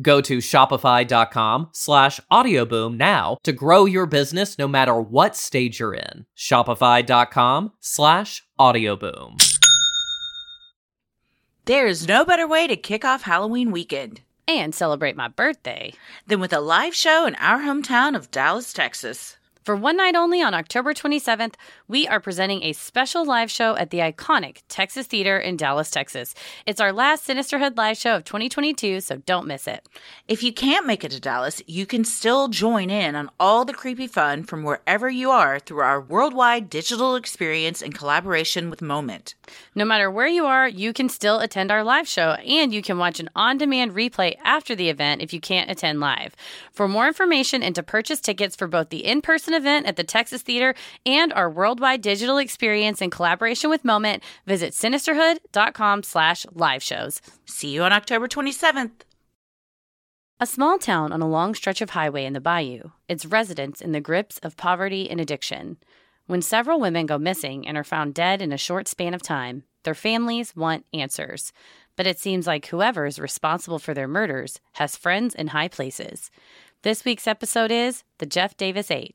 Go to shopify.com slash audioboom now to grow your business no matter what stage you're in. Shopify.com slash audioboom. There's no better way to kick off Halloween weekend and celebrate my birthday than with a live show in our hometown of Dallas, Texas. For one night only on October 27th, we are presenting a special live show at the iconic Texas Theater in Dallas, Texas. It's our last Sinisterhood live show of 2022, so don't miss it. If you can't make it to Dallas, you can still join in on all the creepy fun from wherever you are through our worldwide digital experience in collaboration with Moment. No matter where you are, you can still attend our live show and you can watch an on demand replay after the event if you can't attend live. For more information and to purchase tickets for both the in person event at the Texas Theater and our worldwide digital experience in collaboration with Moment, visit sinisterhood.com slash live shows. See you on October 27th. A small town on a long stretch of highway in the bayou, its residents in the grips of poverty and addiction. When several women go missing and are found dead in a short span of time, their families want answers. But it seems like whoever is responsible for their murders has friends in high places. This week's episode is The Jeff Davis 8,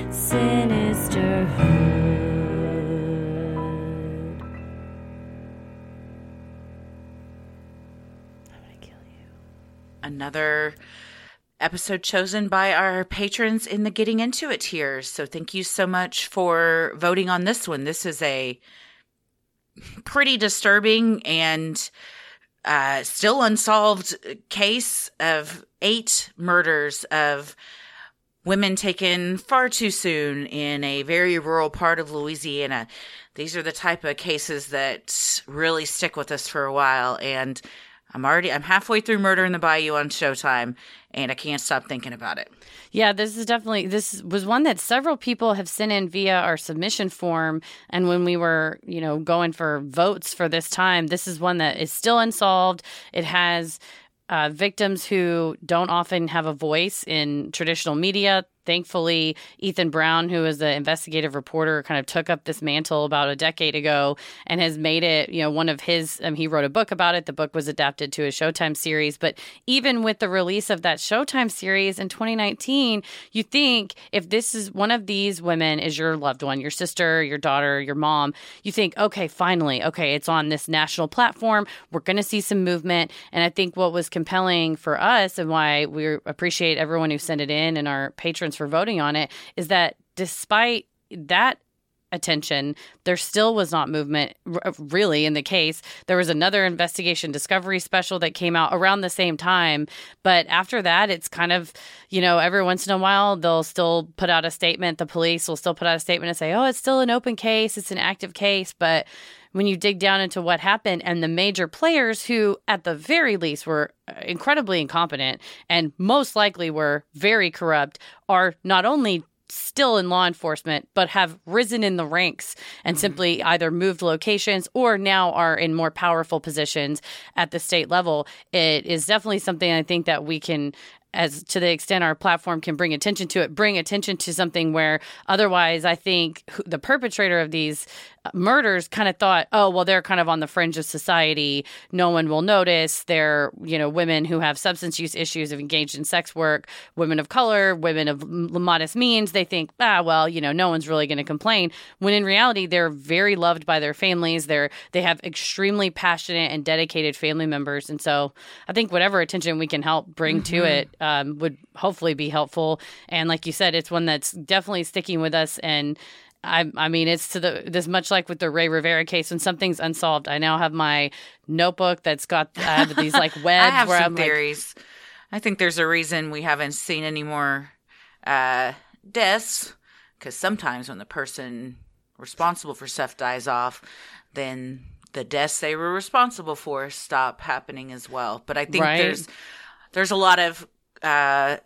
Sinisterhood. Another episode chosen by our patrons in the Getting Into It tiers. So thank you so much for voting on this one. This is a pretty disturbing and uh, still unsolved case of eight murders of women taken far too soon in a very rural part of Louisiana. These are the type of cases that really stick with us for a while and I'm already I'm halfway through Murder in the Bayou on Showtime and I can't stop thinking about it. Yeah, this is definitely this was one that several people have sent in via our submission form and when we were, you know, going for votes for this time, this is one that is still unsolved. It has uh, victims who don't often have a voice in traditional media thankfully ethan brown who is an investigative reporter kind of took up this mantle about a decade ago and has made it you know one of his um, he wrote a book about it. The book was adapted to a showtime series. But even with the release of that showtime series in 2019 you think if this is one of these women is your loved one your sister your daughter your mom you think okay finally okay it's on this national platform. We're going to see some movement. And i think what was compelling for us and why we appreciate everyone who sent it in and our patrons for voting on it is that despite that attention, there still was not movement uh, really in the case. There was another investigation discovery special that came out around the same time. But after that, it's kind of, you know, every once in a while, they'll still put out a statement. The police will still put out a statement and say, oh, it's still an open case, it's an active case. But when you dig down into what happened and the major players who, at the very least, were uh, incredibly incompetent and most likely were very corrupt, are not only still in law enforcement, but have risen in the ranks and simply either moved locations or now are in more powerful positions at the state level. It is definitely something I think that we can as to the extent our platform can bring attention to it, bring attention to something where otherwise I think the perpetrator of these murders kind of thought, oh, well, they're kind of on the fringe of society. No one will notice. They're, you know, women who have substance use issues, have engaged in sex work, women of color, women of modest means. They think, ah, well, you know, no one's really going to complain. When in reality, they're very loved by their families. They're, they have extremely passionate and dedicated family members. And so I think whatever attention we can help bring mm-hmm. to it um, would hopefully be helpful. And like you said, it's one that's definitely sticking with us and I, I mean, it's to the this much like with the Rey Rivera case when something's unsolved. I now have my notebook that's got I have these like webs. I have where some I'm theories. Like, I think there's a reason we haven't seen any more uh, deaths because sometimes when the person responsible for stuff dies off, then the deaths they were responsible for stop happening as well. But I think right? there's there's a lot of uh,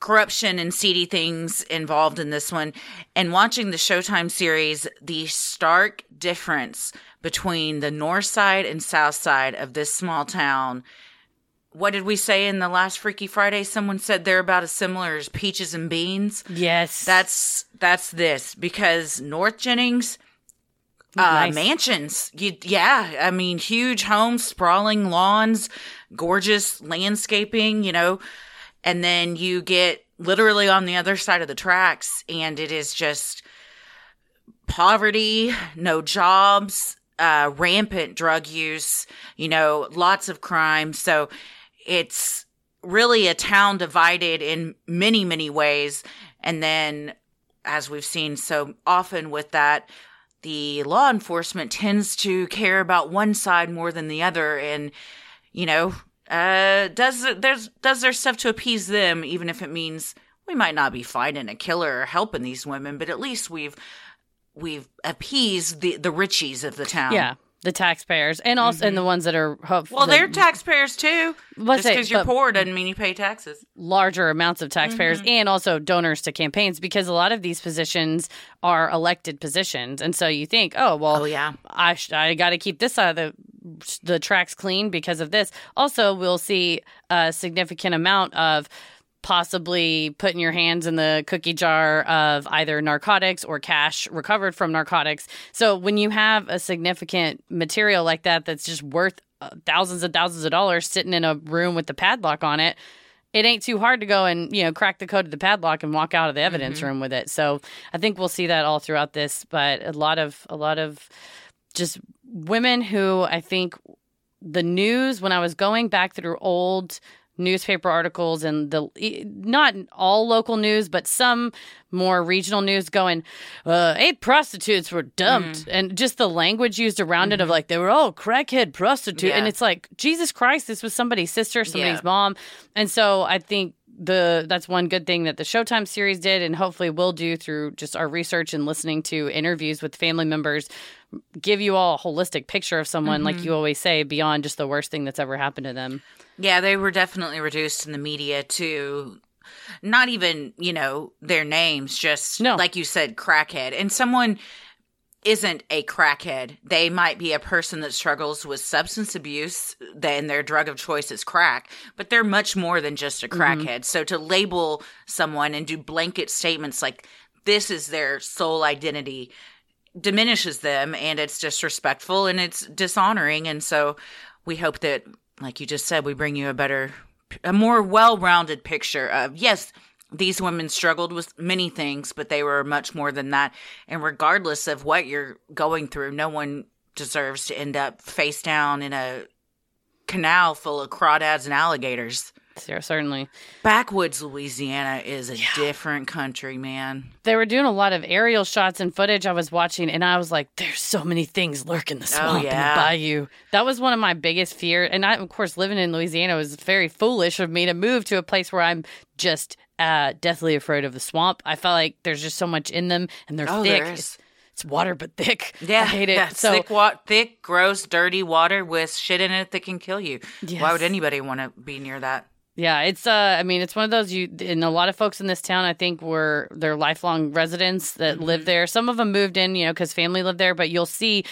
corruption and seedy things involved in this one. And watching the Showtime series, the stark difference between the north side and south side of this small town. What did we say in the last Freaky Friday? Someone said they're about as similar as peaches and beans. Yes. That's that's this because North Jennings uh, nice. mansions. You, yeah, I mean, huge homes, sprawling lawns, gorgeous landscaping, you know, and then you get literally on the other side of the tracks and it is just poverty, no jobs, uh, rampant drug use, you know, lots of crime. So it's really a town divided in many, many ways. And then, as we've seen so often with that, the law enforcement tends to care about one side more than the other. And, you know, uh, does there's does their stuff to appease them, even if it means we might not be finding a killer or helping these women, but at least we've we've appeased the the richies of the town. Yeah, the taxpayers, and also mm-hmm. and the ones that are hopeful. Well, they're taxpayers too. Let's Just because you're poor doesn't mean you pay taxes. Larger amounts of taxpayers mm-hmm. and also donors to campaigns because a lot of these positions are elected positions, and so you think, oh well, oh yeah, I sh- I got to keep this side of the the tracks clean because of this. Also, we'll see a significant amount of possibly putting your hands in the cookie jar of either narcotics or cash recovered from narcotics. So when you have a significant material like that that's just worth uh, thousands and thousands of dollars sitting in a room with the padlock on it, it ain't too hard to go and you know crack the code of the padlock and walk out of the evidence mm-hmm. room with it. So I think we'll see that all throughout this, but a lot of a lot of just women who I think the news when I was going back through old newspaper articles and the not all local news but some more regional news going uh, eight prostitutes were dumped mm. and just the language used around mm-hmm. it of mm-hmm. like they were all crackhead prostitute yeah. and it's like jesus christ this was somebody's sister somebody's yeah. mom and so i think the that's one good thing that the Showtime series did, and hopefully will do through just our research and listening to interviews with family members, give you all a holistic picture of someone, mm-hmm. like you always say, beyond just the worst thing that's ever happened to them. Yeah, they were definitely reduced in the media to not even, you know, their names, just no. like you said, crackhead. And someone isn't a crackhead. They might be a person that struggles with substance abuse, then their drug of choice is crack, but they're much more than just a mm-hmm. crackhead. Mm-hmm. So to label someone and do blanket statements like this is their sole identity diminishes them and it's disrespectful and it's dishonoring. And so we hope that like you just said, we bring you a better, a more well rounded picture of, yes, these women struggled with many things, but they were much more than that. And regardless of what you're going through, no one deserves to end up face down in a canal full of crawdads and alligators. Yeah, certainly. Backwoods Louisiana is a yeah. different country, man. They were doing a lot of aerial shots and footage I was watching, and I was like, "There's so many things lurking the oh, swamp oh, yeah. and the bayou." That was one of my biggest fears, and I, of course, living in Louisiana was very foolish of me to move to a place where I'm just uh, deathly afraid of the swamp. I felt like there's just so much in them, and they're oh, thick it's water but thick. Yeah, I hate it. yeah, so thick, wa- thick, gross, dirty water with shit in it that can kill you. Why would anybody want to be near that? Yeah, it's uh I mean, it's one of those you and a lot of folks in this town I think were they're lifelong residents that Mm-hmm. live there. Some of them moved in, you know, cuz family lived there, but you'll see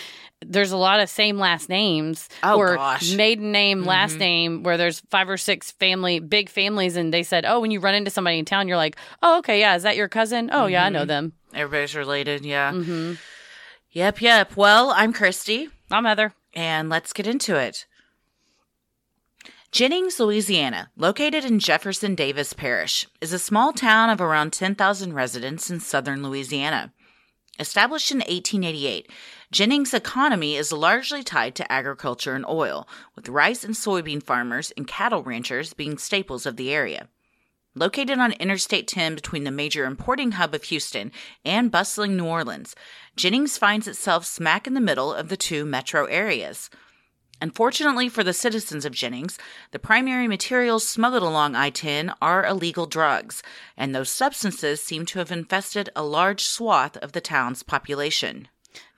there's a lot of same last names Oh, or gosh. maiden name, last Mhm. name where there's five or six family big families and they said, "Oh, when you run into somebody in town, you're like, "Oh, okay, yeah, is that your cousin?" "Oh, yeah, I know Mhm. them." Everybody's related. Yeah. Mhm. Yep, yep. Well, I'm Christy, I'm Heather. and let's get into it. Jennings, Louisiana, located in Jefferson Davis Parish, is a small town of around 10,000 residents in southern Louisiana. Established in 1888, Jennings' economy is largely tied to agriculture and oil, with rice and soybean farmers and cattle ranchers being staples of the area. Located on Interstate 10 between the major importing hub of Houston and bustling New Orleans, Jennings finds itself smack in the middle of the two metro areas. Unfortunately for the citizens of Jennings, the primary materials smuggled along I 10 are illegal drugs, and those substances seem to have infested a large swath of the town's population.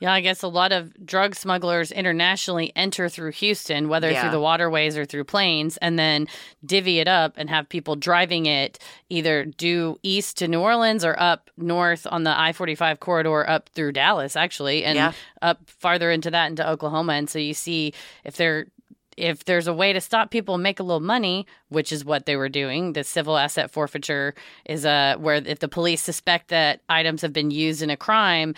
Yeah, I guess a lot of drug smugglers internationally enter through Houston, whether Yeah. through the waterways or through planes, and then divvy it up and have people driving it either due east to New Orleans or up north on the I 45 corridor up through Dallas, actually, and Yeah. up farther into that into Oklahoma. And so you see if they're if there's a way to stop people and make a little money, which is what they were doing, the civil asset forfeiture is a where if the police suspect that items have been used in a crime,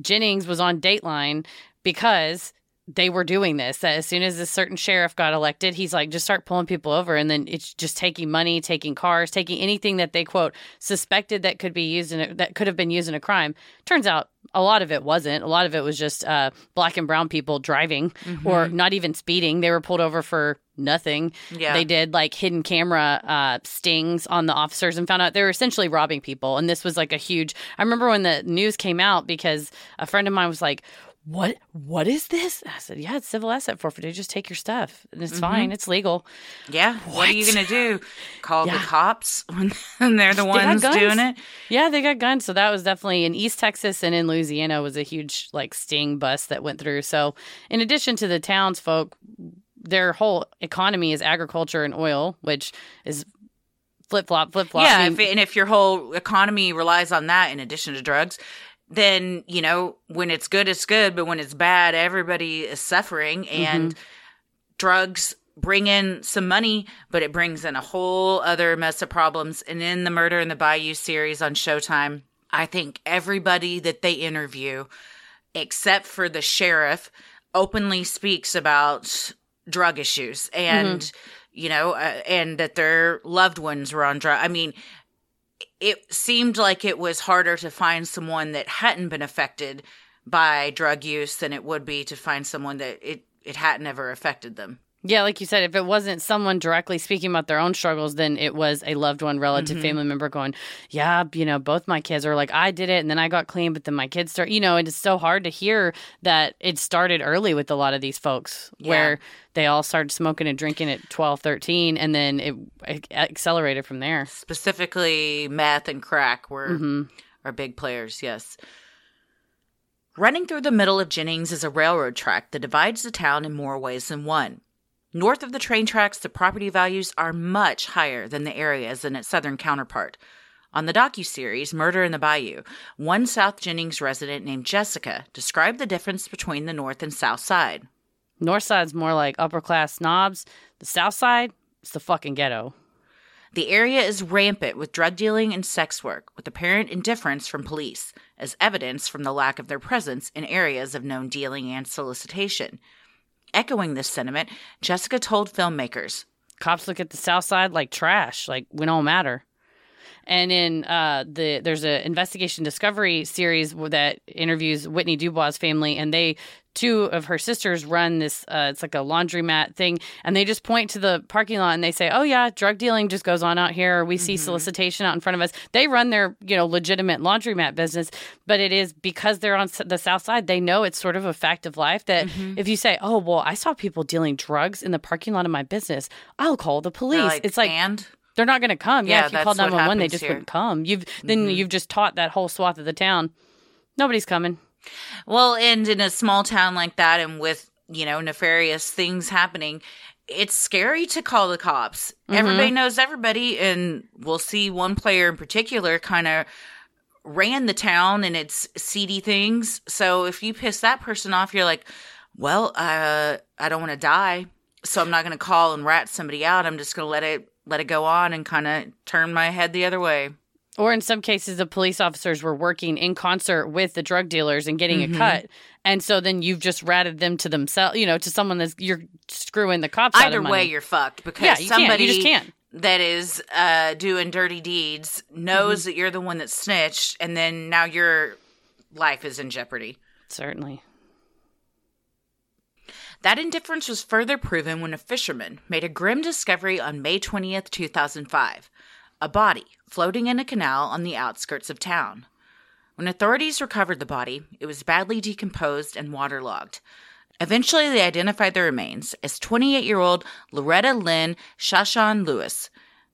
Jennings was on Dateline because they were doing this. That as soon as a certain sheriff got elected, he's like, just start pulling people over, and then it's just taking money, taking cars, taking anything that they quote suspected that could be used in a, that could have been used in a crime. Turns out a lot of it wasn't. A lot of it was just uh, black and brown people driving or not even speeding. They were pulled over for nothing. Yeah. They did like hidden camera uh, stings on the officers and found out they were essentially robbing people. And this was like a huge. I remember when the news came out because a friend of mine was like, "What? What is this?" I said, "Yeah, it's civil asset forfeiture. Just take your stuff, and it's mm-hmm. fine. It's legal." Yeah. What, are you going to do? Call the cops when they're the ones guns. doing it? Yeah, they got guns. So that was definitely in East Texas and in Louisiana was a huge like sting bus that went through. So in addition to the townsfolk, their whole economy is agriculture and oil, which is flip flop, flip flop. Yeah, if, and if your whole economy relies on that in addition to drugs, then you know when it's good, it's good, but when it's bad, everybody is suffering, and drugs bring in some money, but it brings in a whole other mess of problems. And in the Murder in the Bayou series on Showtime, I think everybody that they interview, except for the sheriff, openly speaks about drug issues and you know uh, and that their loved ones were on drug i mean it seemed like it was harder to find someone that hadn't been affected by drug use than it would be to find someone that it it hadn't ever affected them Yeah, like you said, if it wasn't someone directly speaking about their own struggles, then it was a loved one, relative, Mhm. family member going, Yeah, you know, both my kids are like, I did it and then I got clean, but then my kids start, you know, and it's so hard to hear that it started early with a lot of these folks Yeah. where they all started smoking and drinking at 12, 13, and then it, it accelerated from there. specifically meth and crack were hmm are big players yes running through the middle of jennings is a railroad track that divides the town in more ways than one North of the train tracks, the property values are much higher than the areas in its southern counterpart. On the docu-series Murder in the Bayou, one South Jennings resident named Jessica described the difference between the north and south side. North side's more like upper class snobs. The south side, it's the fucking ghetto. The area is rampant with drug dealing and sex work, with apparent indifference from police, as evidence from the lack of their presence in areas of known dealing and solicitation. Echoing this sentiment, Jessica told filmmakers, cops look at the south side like trash like we don't matter and in uh, the there's a investigation discovery series that interviews whitney dubois family and they two of her sisters run this uh, it's like a laundromat thing and they just point to the parking lot and they say oh yeah drug dealing just goes on out here. We see solicitation out in front of us. They run their you know legitimate laundromat business but it is because they're on the south side they know it's sort of a fact of life that if you say oh well i saw people dealing drugs in the parking lot of my business i'll call the police. They're it's like and they're not going to come. Yeah, Yeah, if you call that's what 911, they just here. wouldn't come. You've then Mhm. you've just taught that whole swath of the town. Nobody's coming. Well, and in a small town like that, and with you know nefarious things happening, it's scary to call the cops. Everybody knows everybody, and we'll see one player in particular kind of ran the town and its seedy things. So if you piss that person off, you're like, well, uh, I don't want to die, so I'm not going to call and rat somebody out. I'm just going to let it let it go on and kind of turn my head the other way. Or in some cases, the police officers were working in concert with the drug dealers and getting a cut, and so then you've just ratted them to themselves, you know, to someone that's you're screwing the cops. out Either way, you're fucked because Yeah, you can't. You somebody can't. that is uh, doing dirty deeds knows Mm-hmm. that you're the one that snitched, and then now your life is in jeopardy. certainly. That indifference was further proven when a fisherman made a grim discovery on May 20th, 2005 a body floating in a canal on the outskirts of town. When authorities recovered the body, it was badly decomposed and waterlogged. Eventually, they identified the remains as 28 year old Loretta Lynn Chaisson Lewis,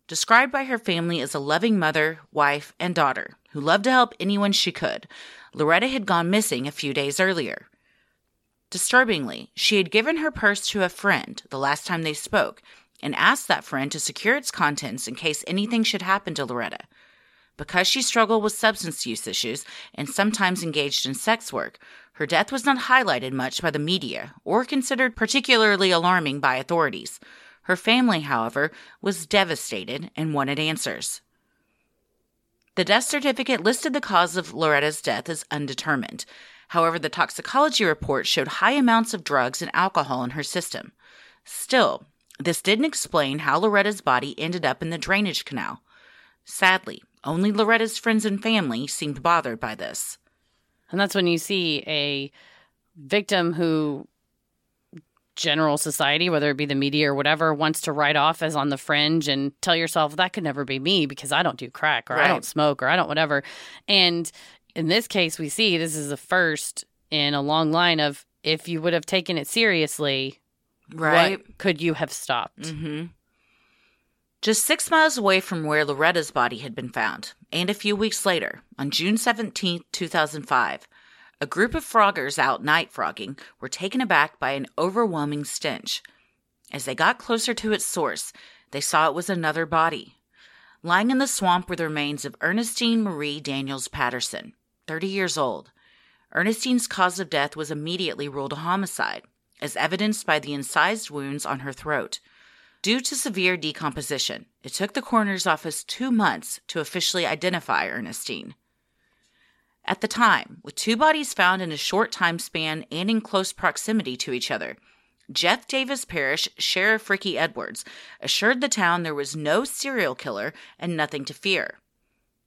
described by her family as a loving mother, wife, and daughter who loved to help anyone she could. Loretta had gone missing a few days earlier. Disturbingly, she had given her purse to a friend the last time they spoke and asked that friend to secure its contents in case anything should happen to Loretta. Because she struggled with substance use issues and sometimes engaged in sex work, her death was not highlighted much by the media or considered particularly alarming by authorities. Her family, however, was devastated and wanted answers. The death certificate listed the cause of Loretta's death as undetermined. However, the toxicology report showed high amounts of drugs and alcohol in her system. Still, this didn't explain how Loretta's body ended up in the drainage canal. Sadly, only Loretta's friends and family seemed bothered by this. And that's when you see a victim who general society, whether it be the media or whatever, wants to write off as on the fringe and tell yourself that could never be me because I don't do crack or I don't smoke or I don't whatever. And in this case, we see this is the first in a long line of if you would have taken it seriously, Right? could you have stopped? Mm-hmm. Just six miles away from where Loretta's body had been found, and a few weeks later, on June 17, 2005, a group of froggers out night frogging were taken aback by an overwhelming stench. As they got closer to its source, they saw it was another body. Lying in the swamp were the remains of Ernestine Marie Daniels Patterson, 30 years old. Ernestine's cause of death was immediately ruled a homicide, as evidenced by the incised wounds on her throat. Due to severe decomposition, it took the coroner's office two months to officially identify Ernestine. At the time, with two bodies found in a short time span and in close proximity to each other, Jeff Davis Parish Sheriff Ricky Edwards assured the town there was no serial killer and nothing to fear.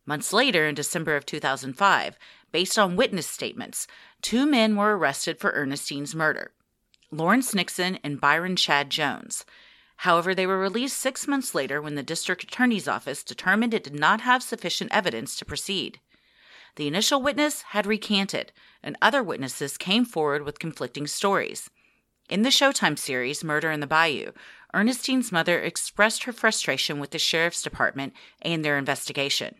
Months later, in December of 2005, based on witness statements, two men were arrested for Ernestine's murder Lawrence Nixon and Byron Chad Jones. However, they were released six months later when the district attorney's office determined it did not have sufficient evidence to proceed. The initial witness had recanted, and other witnesses came forward with conflicting stories. In the Showtime series, Murder in the Bayou, Ernestine's mother expressed her frustration with the sheriff's department and their investigation.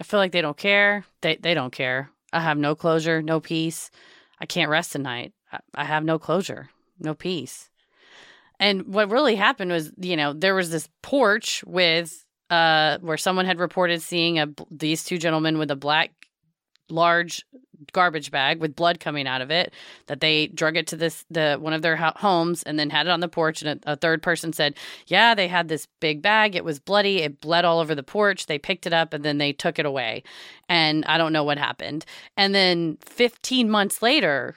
I feel like they don't care. They they don't care. I have no closure, no peace. I can't rest tonight. I, I have no closure, no peace. And what really happened was, you know, there was this porch with uh where someone had reported seeing a these two gentlemen with a black large garbage bag with blood coming out of it that they drug it to this the one of their ho- homes and then had it on the porch and a, a third person said yeah they had this big bag. It was bloody. It bled all over the porch. They picked it up and then they took it away. And i don't know what happened. And then 15 months later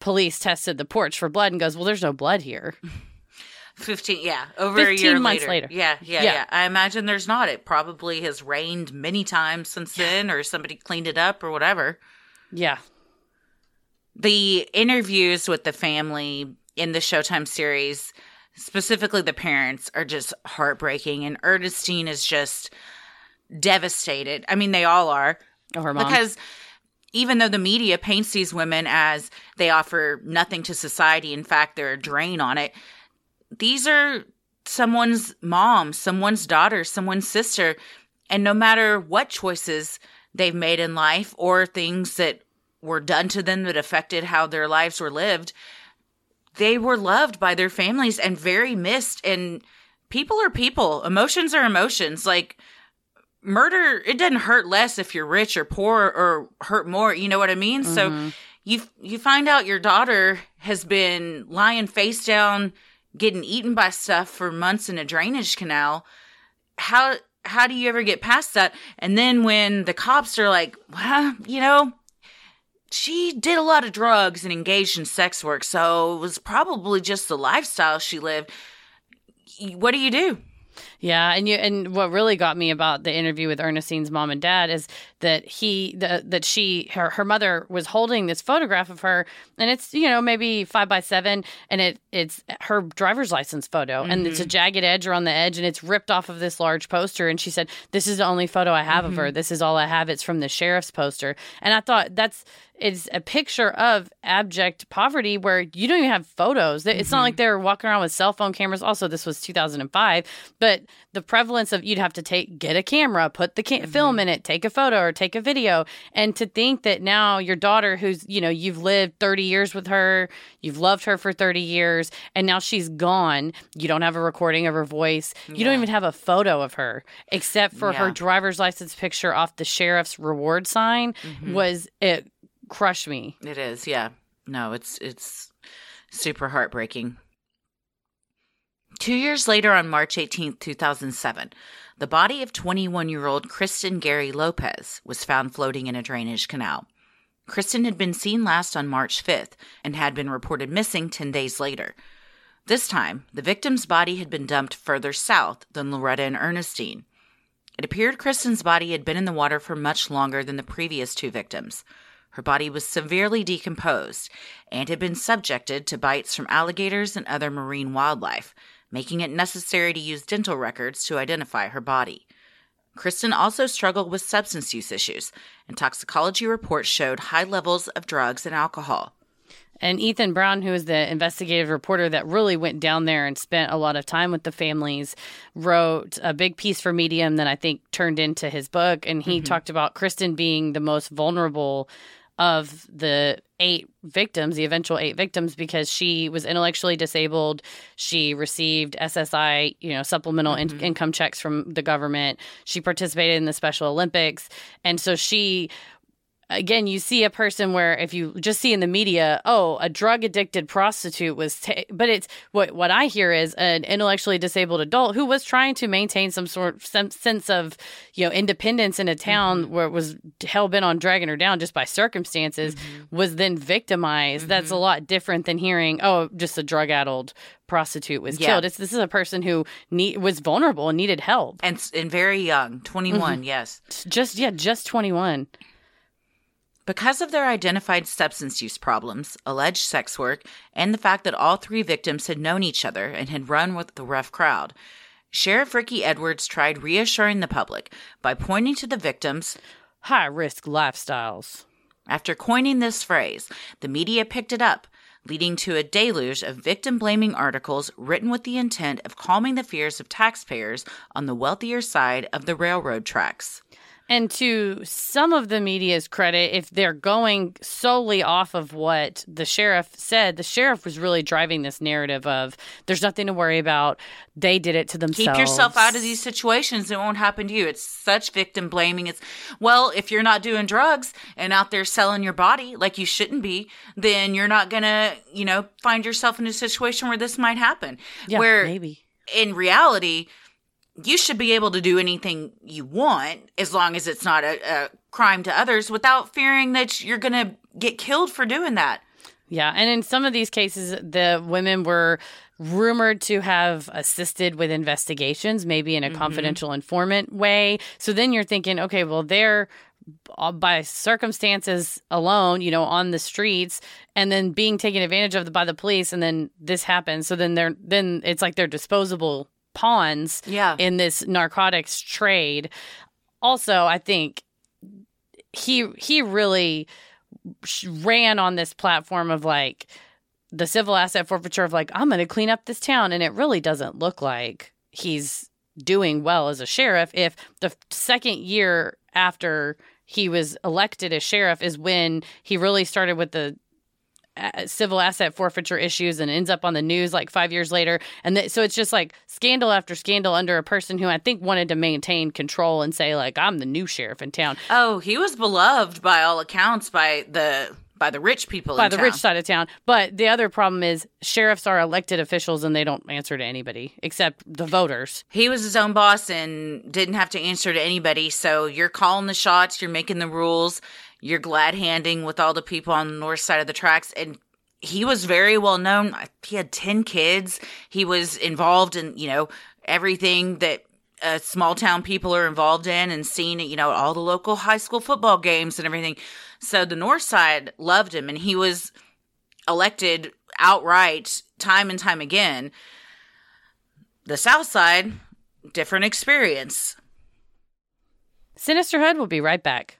police tested the porch for blood and goes well there's no blood here 15, yeah, over a 15 year months later. later. Yeah, yeah, Yeah. yeah, I imagine there's not. It probably has rained many times since then, or somebody cleaned it up or whatever. yeah the interviews with the family in the Showtime series, specifically the parents, are just heartbreaking. And Ernestine is just devastated. I mean, they all are. oh, her mom Because even though the media paints these women as they offer nothing to society, in fact, they're a drain on it, these are someone's mom, someone's daughter, someone's sister. And no matter what choices they've made in life or things that were done to them that affected how their lives were lived, they were loved by their families and very missed. And people are people, emotions are emotions. Like, murder, it doesn't hurt less if you're rich or poor or hurt more. You know what I mean? Mm-hmm. So you you find out your daughter has been lying face down, getting eaten by stuff for months in a drainage canal. How how do you ever get past that? And then when the cops are like, well, you know, she did a lot of drugs and engaged in sex work, so it was probably just the lifestyle she lived. What do you do? Yeah, and you and what really got me about the interview with Ernestine's mom and dad is that he the, that she her her mother was holding this photograph of her, and it's you know maybe five by seven, and it it's her driver's license photo, and it's a mm-hmm. jagged edge around the edge, and it's ripped off of this large poster, and she said this is the only photo I have of her. Mm-hmm. This is all I have. It's from the sheriff's poster, and I thought that's it's a picture of abject poverty where you don't even have photos. It's not mm-hmm. like they're walking around with cell phone cameras. Also, this was 2005, but the prevalence of you'd have to take get a camera, put the ca- film mm-hmm. in it, take a photo or take a video, and to think that now your daughter, who's you know you've lived 30 years with her, you've loved her for 30 years, and now she's gone. You don't have a recording of her voice. You don't even have a photo of her except for her driver's license picture off the sheriff's reward sign. Mm-hmm. Was it crushed me? It is, yeah. No, it's it's super heartbreaking. Two years later, on March 18th, 2007, the body of 21 year old Kristen Gary Lopez was found floating in a drainage canal. Kristen had been seen last on March 5th and had been reported missing 10 days later. This time, the victim's body had been dumped further south than Loretta and Ernestine. It appeared Kristen's body had been in the water for much longer than the previous two victims. Her body was severely decomposed and had been subjected to bites from alligators and other marine wildlife, making it necessary to use dental records to identify her body. Kristen also struggled with substance use issues, and toxicology reports showed high levels of drugs and alcohol. And Ethan Brown, who is the investigative reporter that really went down there and spent a lot of time with the families, wrote a big piece for Medium that I think turned into his book. And he mm-hmm. talked about Kristen being the most vulnerable of the eight victims, the eventual eight victims, because she was intellectually disabled. She received SSI, you know, supplemental in- mm-hmm. income checks from the government. She participated in the Special Olympics. And so she again, you see a person where if you just see in the media, oh, a drug addicted prostitute was, ta- but it's what what I hear is an intellectually disabled adult who was trying to maintain some sort some sense of you know independence in a town mm-hmm. where it was hell bent on dragging her down just by circumstances, mm-hmm. was then victimized. That's a mm-hmm. lot different than hearing, oh, just a drug addled prostitute was Yeah. killed. It's this is a person who need, was vulnerable and needed help. And, and very young, 21, yes. Just yeah, just twenty one. Because of their identified substance use problems, alleged sex work, and the fact that all three victims had known each other and had run with the rough crowd, Sheriff Ricky Edwards tried reassuring the public by pointing to the victims. High risk lifestyles. After coining this phrase, the media picked it up, leading to a deluge of victim blaming articles written with the intent of calming the fears of taxpayers on the wealthier side of the railroad tracks. And to some of the media's credit, if they're going solely off of what the sheriff said, the sheriff was really driving this narrative of there's nothing to worry about. They did it to themselves. Keep yourself out of these situations. It won't happen to you. It's such victim blaming. It's, well, if you're not doing drugs and out there selling your body like you shouldn't be, then you're not going to, you know, find yourself in a situation where this might happen. Yeah, where maybe. in reality, you should be able to do anything you want as long as it's not a, a crime to others without fearing that you're going to get killed for doing that. Yeah, and in some of these cases, the women were rumored to have assisted with investigations, maybe in a confidential informant way. So then you're thinking, okay, well, they're uh, by circumstances alone, you know, on the streets, and then being taken advantage of by the police, and then this happens. So then they're then it's like they're disposable pawns Yeah. in this narcotics trade. Also, I think he he really ran on this platform of like the civil asset forfeiture of like I'm going to clean up this town and it really doesn't look like he's doing well as a sheriff if the second year after he was elected as sheriff is when he really started with the Uh, civil asset forfeiture issues and ends up on the news like five years later. And th- so it's just like scandal after scandal under a person who I think wanted to maintain control and say, like, I'm the new sheriff in town. Oh, he was beloved by all accounts by the by the rich people by the town. rich side of town. But the other problem is sheriffs are elected officials and they don't answer to anybody except the voters. He was his own boss and didn't have to answer to anybody. So you're calling the shots, you're making the rules, you're glad handing with all the people on the north side of the tracks. And he was very well known. He had 10 kids. He was involved in, you know, everything that uh, small town people are involved in and seeing it, you know, all the local high school football games and everything. So the north side loved him and he was elected outright time and time again. The south side, different experience. Sinisterhood will be right back.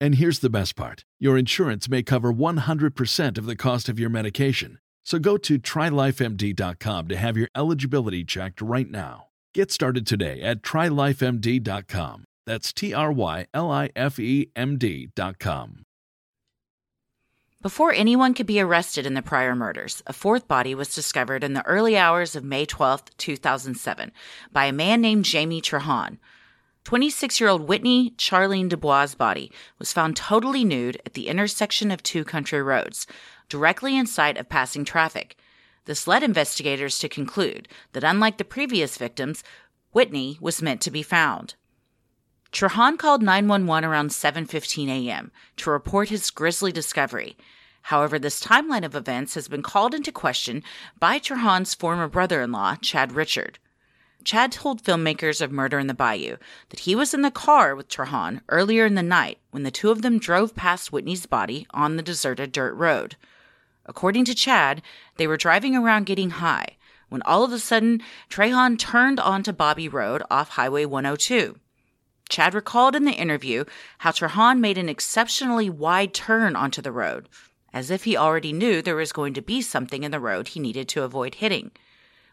And here's the best part your insurance may cover 100% of the cost of your medication. So go to trylifemd.com to have your eligibility checked right now. Get started today at trylifemd.com. That's T R Y L I F E M D.com. Before anyone could be arrested in the prior murders, a fourth body was discovered in the early hours of May 12, 2007, by a man named Jamie Trahan. 26 year old Whitney Charlene Dubois' body was found totally nude at the intersection of two country roads, directly in sight of passing traffic. This led investigators to conclude that unlike the previous victims, Whitney was meant to be found. Trahan called 911 around 7:15 a.m. to report his grisly discovery. However, this timeline of events has been called into question by Trahan's former brother-in-law, Chad Richard. Chad told filmmakers of Murder in the Bayou that he was in the car with Trahan earlier in the night when the two of them drove past Whitney's body on the deserted dirt road. According to Chad, they were driving around getting high when all of a sudden Trahan turned onto Bobby Road off Highway 102. Chad recalled in the interview how Trahan made an exceptionally wide turn onto the road, as if he already knew there was going to be something in the road he needed to avoid hitting.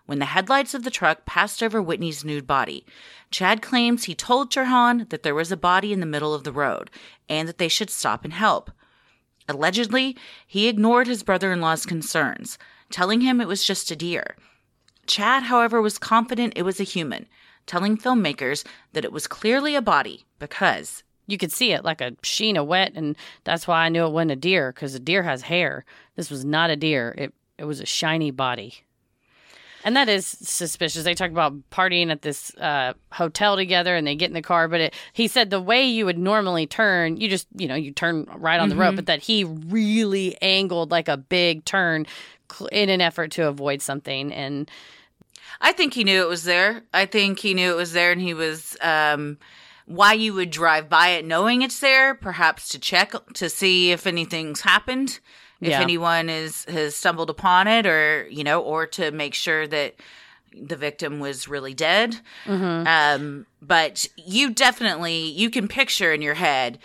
When the headlights of the truck passed over Whitney's nude body, Chad claims he told Trahan that there was a body in the middle of the road and that they should stop and help. Allegedly, he ignored his brother in law's concerns, telling him it was just a deer. Chad, however, was confident it was a human, telling filmmakers that it was clearly a body because you could see it like a sheen of wet, and that's why I knew it wasn't a deer because a deer has hair. This was not a deer. It it was a shiny body. And that is suspicious. They talk about partying at this uh, hotel together, and they get in the car. But it, he said the way you would normally turn, you just you know you turn right on the road, but that he really angled like a big turn in an effort to avoid something. And I think he knew it was there. I think he knew it was there, and he was um, why you would drive by it knowing it's there, perhaps to check to see if anything's happened, if Yeah. anyone is has stumbled upon it, or you know, or to make sure that the victim was really dead. Um, but you definitely you can picture in your head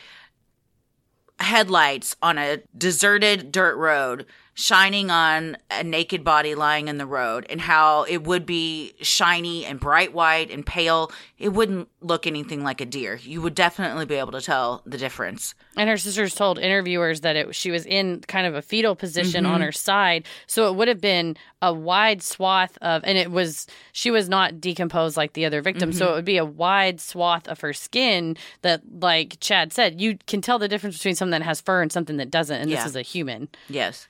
headlights on a deserted dirt road shining on a naked body lying in the road and how it would be shiny and bright white and pale it wouldn't look anything like a deer you would definitely be able to tell the difference And her sisters told interviewers that it, she was in kind of a fetal position on mm-hmm. her side. So it would have been a wide swath of, and it was, she was not decomposed like the other victim. So mm-hmm. it would be a wide swath of her skin that, like Chad said, you can tell the difference between something that has fur and something that doesn't. And Yeah. this is a human. Yes.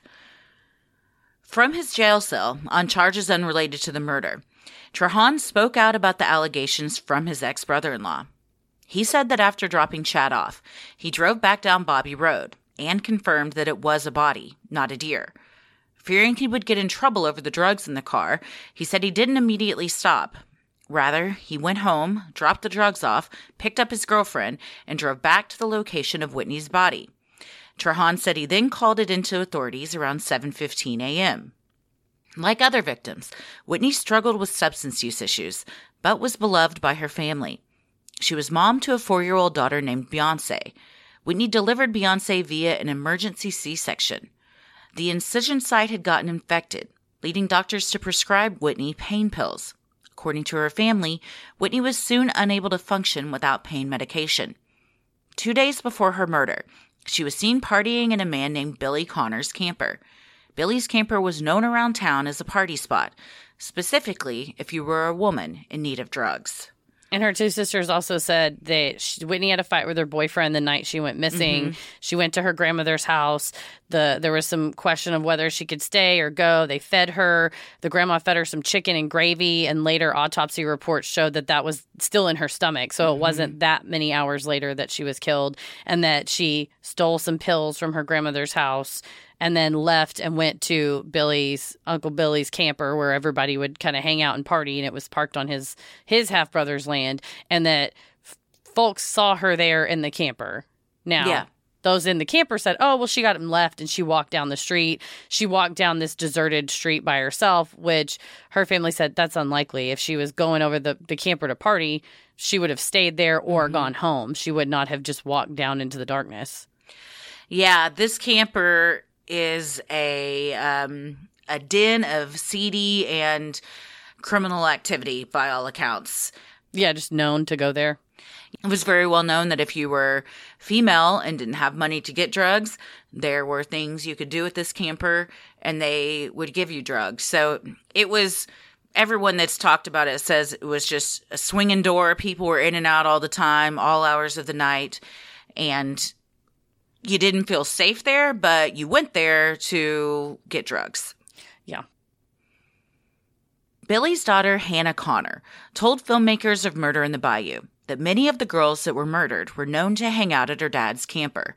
From his jail cell on charges unrelated to the murder, Trahan spoke out about the allegations from his ex brother in law. He said that after dropping Chad off, he drove back down Bobby Road and confirmed that it was a body, not a deer. Fearing he would get in trouble over the drugs in the car, he said he didn't immediately stop. Rather, he went home, dropped the drugs off, picked up his girlfriend, and drove back to the location of Whitney's body. Trahan said he then called it into authorities around 7:15 a.m. Like other victims, Whitney struggled with substance use issues, but was beloved by her family. She was mom to a 4-year-old daughter named Beyonce. Whitney delivered Beyonce via an emergency C-section. The incision site had gotten infected, leading doctors to prescribe Whitney pain pills. According to her family, Whitney was soon unable to function without pain medication. Two days before her murder, she was seen partying in a man named Billy Connor's camper. Billy's camper was known around town as a party spot, specifically if you were a woman in need of drugs. And her two sisters also said that she, Whitney had a fight with her boyfriend the night she went missing. Mm-hmm. She went to her grandmother's house. The there was some question of whether she could stay or go. They fed her. The grandma fed her some chicken and gravy, and later autopsy reports showed that that was still in her stomach. So it mm-hmm. wasn't that many hours later that she was killed, and that she stole some pills from her grandmother's house and then left and went to Billy's Uncle Billy's camper where everybody would kind of hang out and party and it was parked on his his half brother's land and that f- folks saw her there in the camper. Now, Yeah. those in the camper said, "Oh, well she got him left and she walked down the street. She walked down this deserted street by herself, which her family said that's unlikely. If she was going over the the camper to party, she would have stayed there or mm-hmm. gone home. She would not have just walked down into the darkness." Yeah, this camper is a um, a den of seedy and criminal activity by all accounts. Yeah, just known to go there. It was very well known that if you were female and didn't have money to get drugs, there were things you could do at this camper and they would give you drugs. So it was everyone that's talked about it says it was just a swinging door. People were in and out all the time, all hours of the night. And you didn't feel safe there, but you went there to get drugs. Yeah. Billy's daughter, Hannah Connor, told filmmakers of Murder in the Bayou that many of the girls that were murdered were known to hang out at her dad's camper.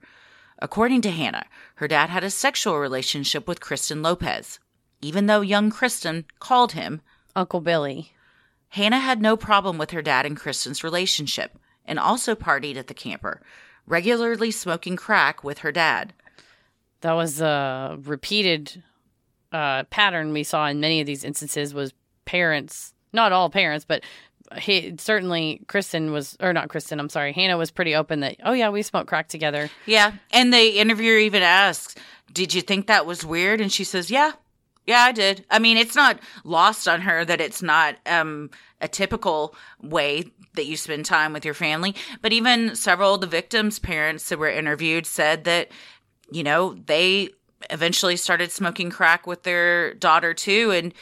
According to Hannah, her dad had a sexual relationship with Kristen Lopez. Even though young Kristen called him, Uncle Billy. Hannah had no problem with her dad and Kristen's relationship and also partied at the camper, regularly smoking crack with her dad. That was a repeated uh, pattern we saw in many of these instances was parents, not all parents, but he certainly Kristen was or not Kristen, I'm sorry, Hannah was pretty open that oh yeah, we smoked crack together. Yeah. And the interviewer even asks, Did you think that was weird? And she says, Yeah. Yeah, I did. I mean, it's not lost on her that it's not um, a typical way that you spend time with your family. But even several of the victims' parents that were interviewed said that, you know, they eventually started smoking crack with their daughter too. And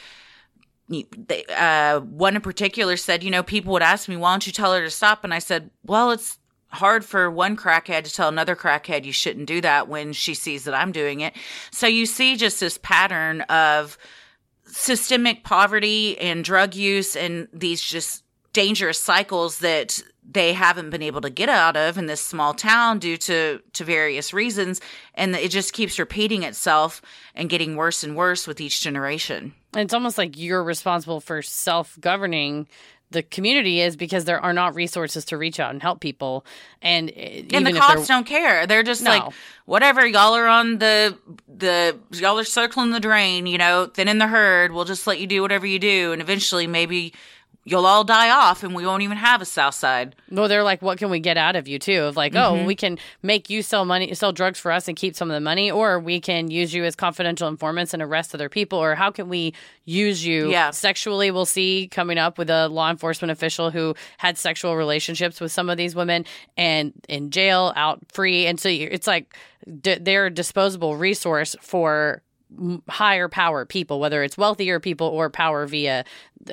they, uh, one in particular said, you know, people would ask me, why don't you tell her to stop? And I said, well, it's hard for one crackhead to tell another crackhead you shouldn't do that when she sees that I'm doing it. So you see just this pattern of systemic poverty and drug use and these just dangerous cycles that they haven't been able to get out of in this small town due to to various reasons. And it just keeps repeating itself and getting worse and worse with each generation. It's almost like you're responsible for self-governing the community is because there are not resources to reach out and help people. And eh, and the cops don't care. They're just no. like whatever y'all are on the the y'all are circling the drain you know then in the herd. We'll just let you do whatever you do. And eventually maybe you'll all die off and we won't even have a south side well they're like what can we get out of you too of like oh, mm-hmm. oh we can make you sell money sell drugs for us and keep some of the money or we can use you as confidential informants and arrest other people or how can we use you yeah. sexually we'll see coming up with a law enforcement official who had sexual relationships with some of these women and in jail out free and so it's like they're a disposable resource for higher power people, whether it's wealthier people or power via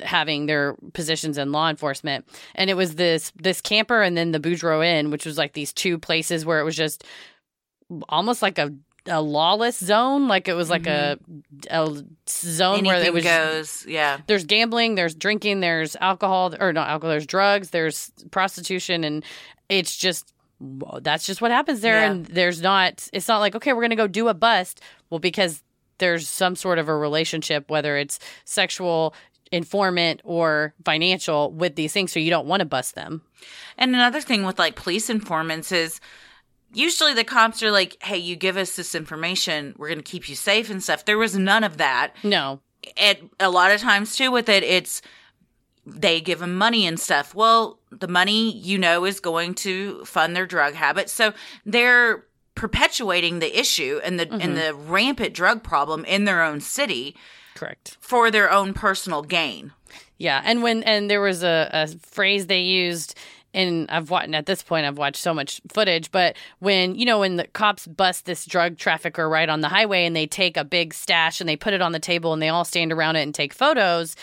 having their positions in law enforcement. And it was this this camper and then the Boudreaux Inn, which was like these two places where it was just almost like a a lawless zone like it was like mm-hmm. a, a zone Anything where it was goes yeah there's gambling there's drinking there's alcohol or not alcohol there's drugs there's prostitution and it's just that's just what happens there yeah. and there's not it's not like okay we're gonna go do a bust well because there's some sort of a relationship, whether it's sexual, informant, or financial, with these things. So you don't want to bust them. And another thing with like police informants is usually the cops are like, hey, you give us this information, we're going to keep you safe and stuff. There was none of that. No. It, a lot of times, too, with it, it's they give them money and stuff. Well, the money, you know, is going to fund their drug habit. So they're perpetuating the issue and the mm-hmm. and the rampant drug problem in their own city correct for their own personal gain yeah and when and there was a, a phrase they used and I've watched at this point I've watched so much footage, but when you know when the cops bust this drug trafficker right on the highway and they take a big stash and they put it on the table and they all stand around it and take photos,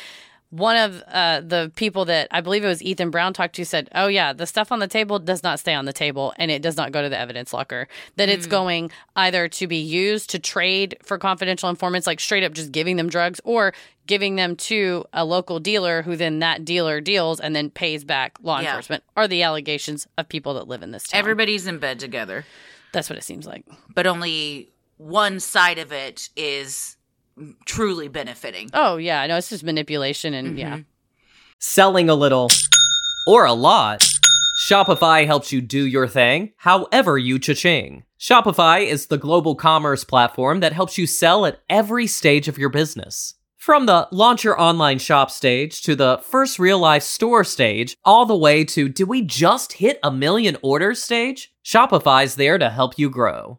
one of uh, the people that I believe it was Ethan Brown talked to said, "Oh yeah, the stuff on the table does not stay on the table, and it does not go to the evidence locker. That mm. it's going either to be used to trade for confidential informants, like straight up just giving them drugs, or giving them to a local dealer, who then that dealer deals and then pays back law yeah. enforcement. Are the allegations of people that live in this town? Everybody's in bed together. That's what it seems like. But only one side of it is truly benefiting. Oh yeah, no, it's just manipulation and mm-hmm. yeah. Selling a little or a lot. Shopify helps you do your thing, however you cha-ching. Shopify is the global commerce platform that helps you sell at every stage of your business. From the launch your online shop stage to the first real life store stage, all the way to do we just hit a million orders stage? Shopify's there to help you grow.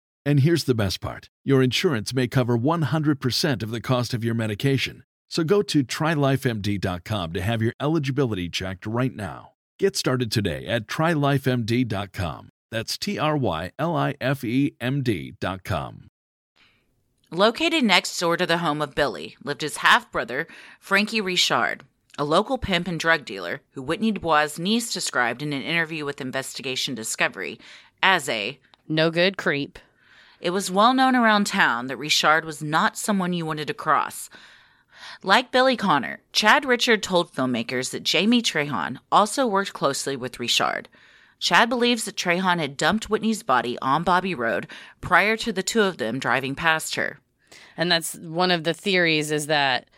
And here's the best part your insurance may cover 100% of the cost of your medication. So go to trylifemd.com to have your eligibility checked right now. Get started today at trylifemd.com. That's T R Y L I F E M D.com. Located next door to the home of Billy lived his half brother, Frankie Richard, a local pimp and drug dealer who Whitney Dubois' niece described in an interview with Investigation Discovery as a No good creep. It was well known around town that Richard was not someone you wanted to cross. Like Billy Connor, Chad Richard told filmmakers that Jamie Trahan also worked closely with Richard. Chad believes that Trahan had dumped Whitney's body on Bobby Road prior to the two of them driving past her. And that's one of the theories is that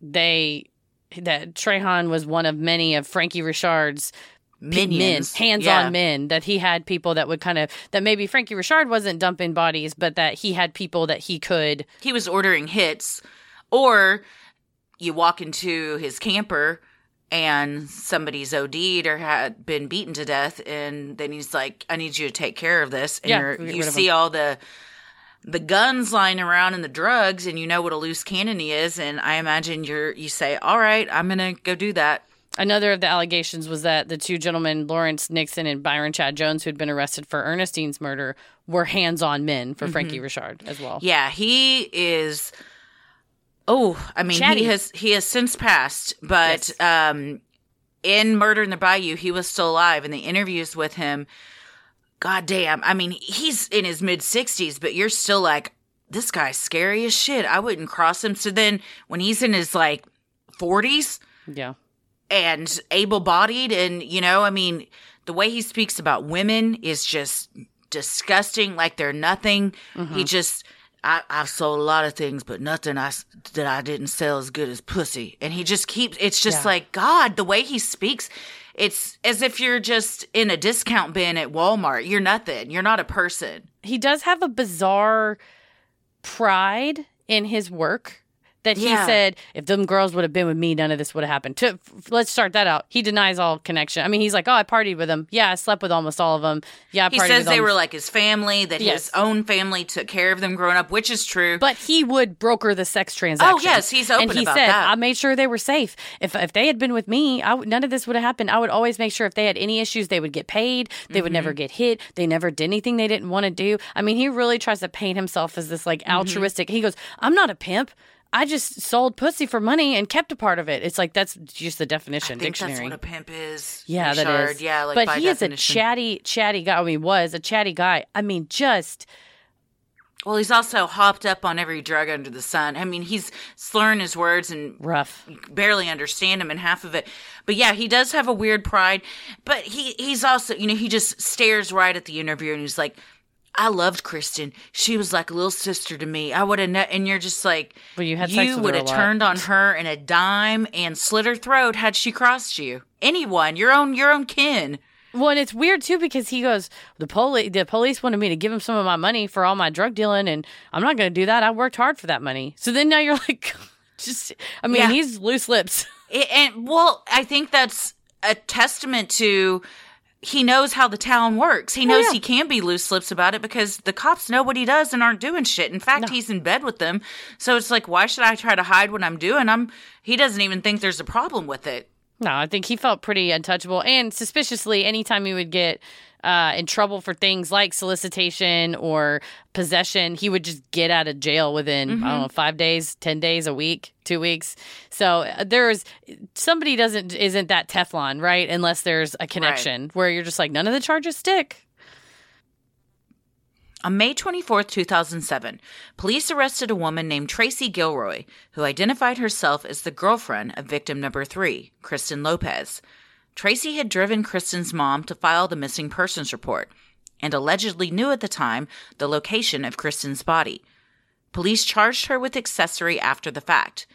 they that Trahan was one of many of Frankie Richard's Minions. men, hands-on Yeah. men that he had people that would kind of that maybe Frankie Richard wasn't dumping bodies, but that he had people that he could He was ordering hits, or you walk into his camper and somebody's OD'd or had been beaten to death, and then he's like, "I need you to take care of this." And Yeah, you're, you see all the the guns lying around and the drugs, and you know what a loose cannon he is. And I imagine you're you say, "All right, I'm gonna go do that." Another of the allegations was that the two gentlemen, Lawrence Nixon and Byron Chad Jones, who'd been arrested for Ernestine's murder, were hands-on men for Frankie Richard as well. Mm-hmm. Yeah, he is. Oh, I mean, Chatty. he has he has since passed, but um, in Murder in the Bayou, he was still alive, and the interviews with him. God damn! I mean, he's in his mid sixties, but you're still like, this guy's scary as shit. I wouldn't cross him. So then, when he's in his like forties Yeah. And able bodied, and you know, I mean, the way he speaks about women is just disgusting. Like they're nothing. Mm-hmm. He just. I, I've sold a lot of things, but nothing I, that I didn't sell as good as pussy. And he just keeps, it's just Yeah. like, God, the way he speaks, it's as if you're just in a discount bin at Walmart. You're nothing. You're not a person. he does have a bizarre pride in his work that he Yeah. said if them girls would have been with me none of this would have happened to, let's start that out he denies all connection i mean he's like oh i partied with them yeah i slept with almost all of them yeah I He says they were like his family, that Yes. his own family took care of them growing up, which is true. but he would broker the sex transaction. Oh, yes, he's open and he about said, that. "I made sure they were safe. If if they had been with me, I would, none of this would have happened. I would always make sure if they had any issues, they would get paid. They would Mm-hmm. never get hit. They never did anything they didn't want to do. I mean, he really tries to paint himself as this like Mm-hmm. altruistic. He goes, "I'm not a pimp." I just sold pussy for money and kept a part of it. It's like that's just the definition I think dictionary. that's what a pimp is. Yeah, that Richard. is. Yeah, like but he is a chatty, chatty guy. I mean, was a chatty guy. I mean, just Well, he's also hopped up on every drug under the sun. I mean, he's slurring his words and rough. barely understand him in half of it. But yeah, he does have a weird pride. But he he's also, you know, he just stares right at the interviewer and he's like, "I loved Kristen. She was like a little sister to me. I would have." Ne-, and you're just like, Well, you had you would have turned on her in a dime and slit her throat had she crossed you. Anyone, your own, your own kin. Well, and it's weird too because he goes, the police, the police wanted me to give him some of my money for all my drug dealing, and I'm not going to do that. I worked hard for that money. So then now you're like, just, I mean, Yeah. he's loose lips. It, and well, I think that's a testament to he knows how the town works. He oh, knows yeah. he can be loose lips about it because the cops know what he does and aren't doing shit. In fact, he's in bed with them. So it's like, why should I try to hide what I'm doing? I'm he doesn't even think there's a problem with it. No, I think he felt pretty untouchable and suspiciously. Anytime he would get uh, in trouble for things like solicitation or possession, he would just get out of jail within I don't know five days, ten days, a week, two weeks. So uh, there's somebody doesn't isn't that Teflon, right? Unless there's a connection where you're just like none of the charges stick. On May 24th, 2007, police arrested a woman named Tracy Gilroy, who identified herself as the girlfriend of victim number three, Kristen Lopez. Tracy had driven Kristen's mom to file the missing persons report and allegedly knew at the time the location of Kristen's body. Police charged her with accessory after the fact.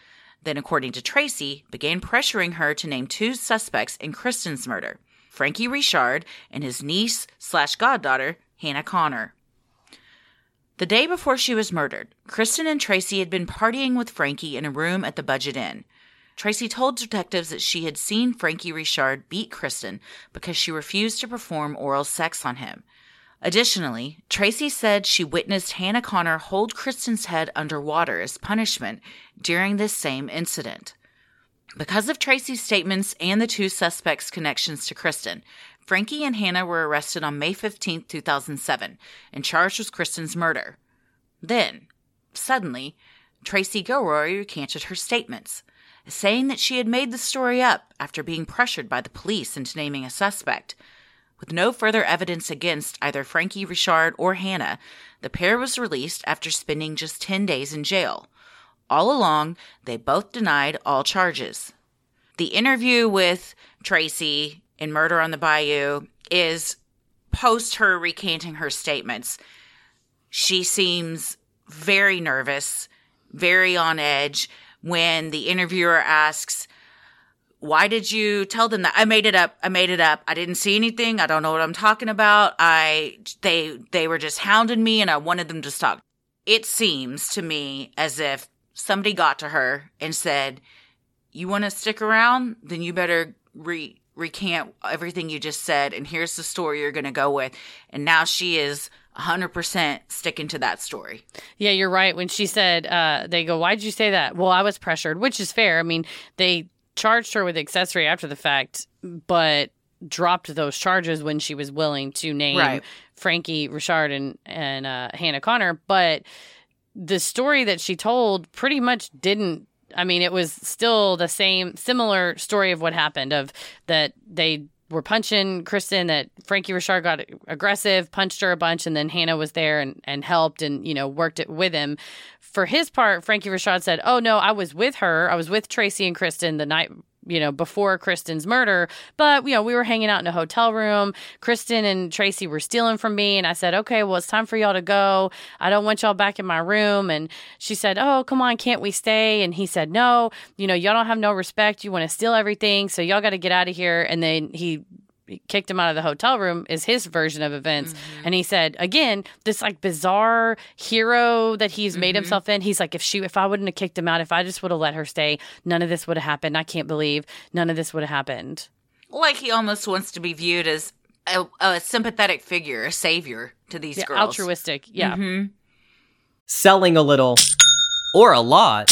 Then, according to Tracy, began pressuring her to name two suspects in Kristen's murder Frankie Richard and his niece slash goddaughter, Hannah Connor. The day before she was murdered, Kristen and Tracy had been partying with Frankie in a room at the Budget Inn. Tracy told detectives that she had seen Frankie Richard beat Kristen because she refused to perform oral sex on him. Additionally, Tracy said she witnessed Hannah Connor hold Kristen's head underwater as punishment during this same incident. Because of Tracy's statements and the two suspects' connections to Kristen, Frankie and Hannah were arrested on May 15, 2007, and charged with Kristen's murder. Then, suddenly, Tracy Gilroy recanted her statements, saying that she had made the story up after being pressured by the police into naming a suspect. With no further evidence against either Frankie Richard or Hannah, the pair was released after spending just 10 days in jail. All along, they both denied all charges. The interview with Tracy in Murder on the Bayou is post her recanting her statements. She seems very nervous, very on edge. When the interviewer asks, why did you tell them that? I made it up i made it up. I didn't see anything. I don't know what i'm talking about. I they they were just hounding me and i wanted them to stop. It seems to me as if somebody got to her and said you want to stick around? Then you better re- recant everything you just said and here's the story you're going to go with and now she is 100% sticking to that story. Yeah, you're right. When she said, uh, they go, why'd you say that? Well, I was pressured, which is fair. I mean, they charged her with accessory after the fact, but dropped those charges when she was willing to name Right. Frankie Richard and and uh, Hannah Connor. But the story that she told pretty much didn't. I mean, it was still the same, similar story of what happened. Of that they were punching Kristen. That Frankie Richard got aggressive, punched her a bunch, and then Hannah was there and and helped and you know worked it with him. For his part, Frankie Richard said, "Oh no, I was with her. I was with Tracy and Kristen the night." You know, before Kristen's murder, but you know, we were hanging out in a hotel room. Kristen and Tracy were stealing from me, and I said, "Okay, well, it's time for y'all to go. I don't want y'all back in my room." And she said, "Oh, come on, can't we stay?" And he said, "No, you know, y'all don't have no respect. You want to steal everything, so y'all got to get out of here." And then he kicked him out of the hotel room is his version of events. And he said again this like bizarre hero that he's made himself in. He's like if she if i wouldn't have kicked him out if i just would have let her stay none of this would have happened. I can't believe none of this would have happened. Like he almost wants to be viewed as a, a sympathetic figure, a savior to these Yeah, girls. altruistic yeah. Mhm. Selling a little or a lot,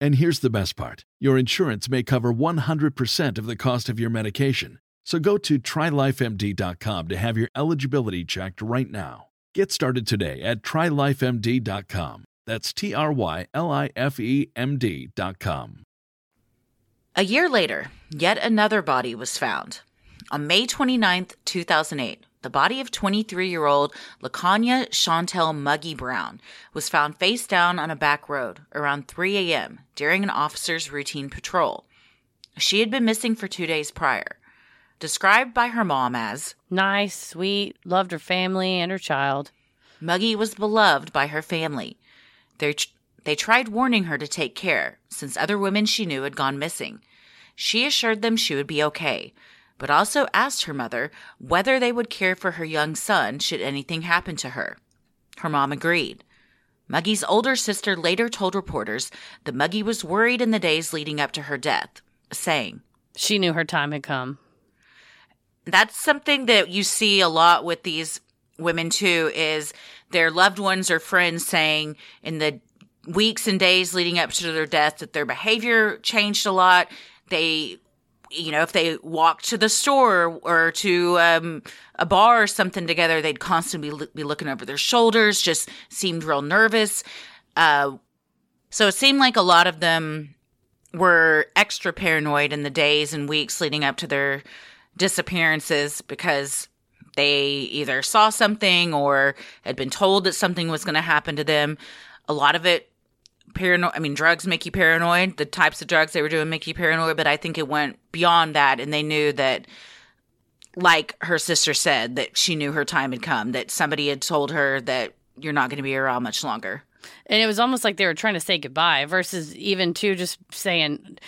And here's the best part your insurance may cover 100% of the cost of your medication. So go to trylifemd.com to have your eligibility checked right now. Get started today at trylifemd.com. That's T R Y L I F E M D.com. A year later, yet another body was found. On May 29th, 2008, the body of 23 year old Laconia Chantel Muggy Brown was found face down on a back road around 3 a.m. during an officer's routine patrol. She had been missing for two days prior. Described by her mom as Nice, sweet, loved her family and her child. Muggy was beloved by her family. They, they tried warning her to take care, since other women she knew had gone missing. She assured them she would be okay, but also asked her mother whether they would care for her young son should anything happen to her. Her mom agreed. Muggy's older sister later told reporters that Muggy was worried in the days leading up to her death, saying, She knew her time had come. That's something that you see a lot with these women too is their loved ones or friends saying in the weeks and days leading up to their death that their behavior changed a lot. They you know, if they walked to the store or to um, a bar or something together, they'd constantly be looking over their shoulders, just seemed real nervous. Uh, so it seemed like a lot of them were extra paranoid in the days and weeks leading up to their disappearances because they either saw something or had been told that something was going to happen to them. A lot of it paranoid. I mean, drugs make you paranoid. The types of drugs they were doing make you paranoid, but I think it went beyond that. And they knew that, like her sister said, that she knew her time had come, that somebody had told her that you're not going to be around much longer. And it was almost like they were trying to say goodbye versus even to just saying,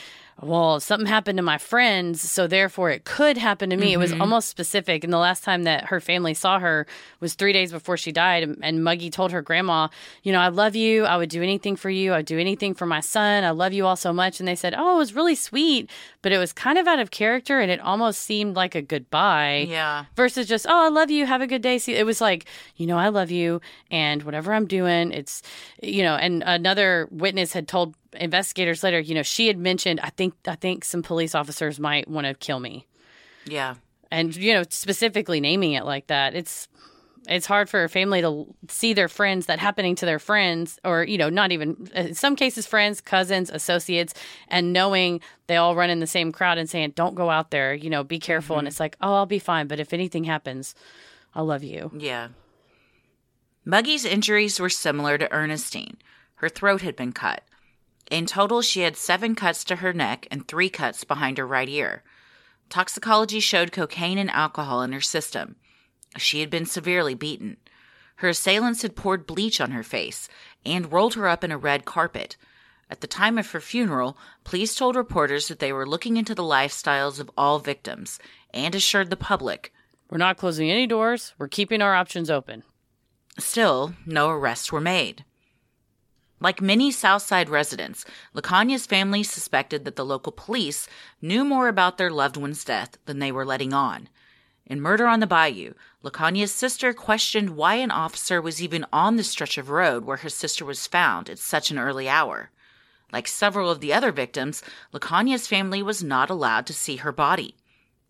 well, something happened to my friends, so therefore it could happen to me. Mm-hmm. It was mm-hmm. almost specific. And the last time that her family saw her was three days before she died. And Muggy told her grandma, You know, I love you. I would do anything for you. I'd do anything for my son. I love you all so much. And they said, Oh, it was really sweet, but it was kind of out of character and it almost seemed like a goodbye. Yeah. Versus just, Oh, I love you. Have a good day. See, it was like, You know, I love you. And whatever I'm doing, it's, you know, and another witness had told investigators later, you know, she had mentioned, I think, I think some police officers might want to kill me. Yeah. And, you know, specifically naming it like that, it's, it's hard for a family to see their friends that happening to their friends or you know not even in some cases friends cousins associates and knowing they all run in the same crowd and saying don't go out there you know be careful mm-hmm. and it's like oh i'll be fine but if anything happens i'll love you yeah muggy's injuries were similar to ernestine her throat had been cut in total, she had seven cuts to her neck and three cuts behind her right ear. Toxicology showed cocaine and alcohol in her system. She had been severely beaten. Her assailants had poured bleach on her face and rolled her up in a red carpet. At the time of her funeral, police told reporters that they were looking into the lifestyles of all victims and assured the public We're not closing any doors, we're keeping our options open. Still, no arrests were made. Like many Southside residents, Laconia's family suspected that the local police knew more about their loved one's death than they were letting on. In Murder on the Bayou, Laconia's sister questioned why an officer was even on the stretch of road where her sister was found at such an early hour. Like several of the other victims, Laconia's family was not allowed to see her body.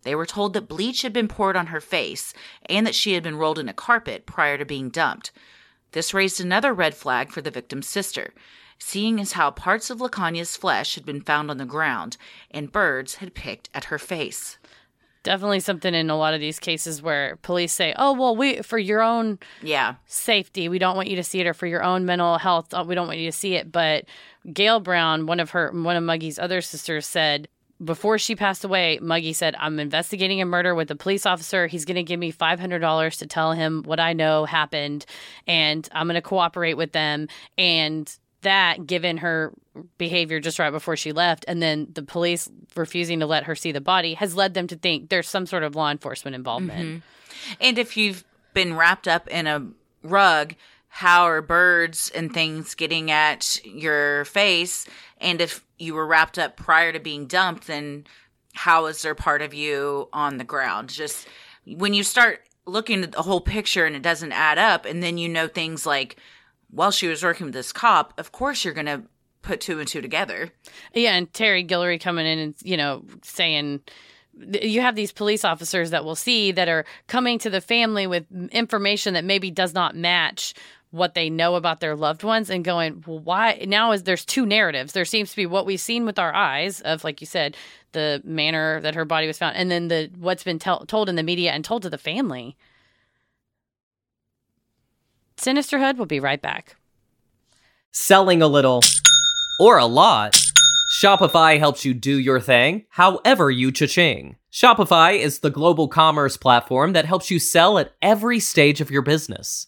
They were told that bleach had been poured on her face and that she had been rolled in a carpet prior to being dumped, this raised another red flag for the victim's sister, seeing as how parts of Laconia's flesh had been found on the ground and birds had picked at her face. Definitely something in a lot of these cases where police say, "Oh, well, we for your own yeah safety, we don't want you to see it, or for your own mental health, uh, we don't want you to see it." But Gail Brown, one of her, one of Muggy's other sisters, said before she passed away, Muggy said, I'm investigating a murder with a police officer. He's going to give me $500 to tell him what I know happened, and I'm going to cooperate with them. And that, given her behavior just right before she left, and then the police refusing to let her see the body, has led them to think there's some sort of law enforcement involvement. Mm-hmm. And if you've been wrapped up in a rug, how are birds and things getting at your face? And if you were wrapped up prior to being dumped, then how is there part of you on the ground? Just when you start looking at the whole picture and it doesn't add up, and then you know things like while she was working with this cop, of course you're going to put two and two together. Yeah, and Terry Guillory coming in and you know saying you have these police officers that we'll see that are coming to the family with information that maybe does not match what they know about their loved ones and going well why now is there's two narratives there seems to be what we've seen with our eyes of like you said the manner that her body was found and then the what's been tell, told in the media and told to the family sinisterhood will be right back selling a little or a lot Shopify helps you do your thing, however you cha-ching. Shopify is the global commerce platform that helps you sell at every stage of your business.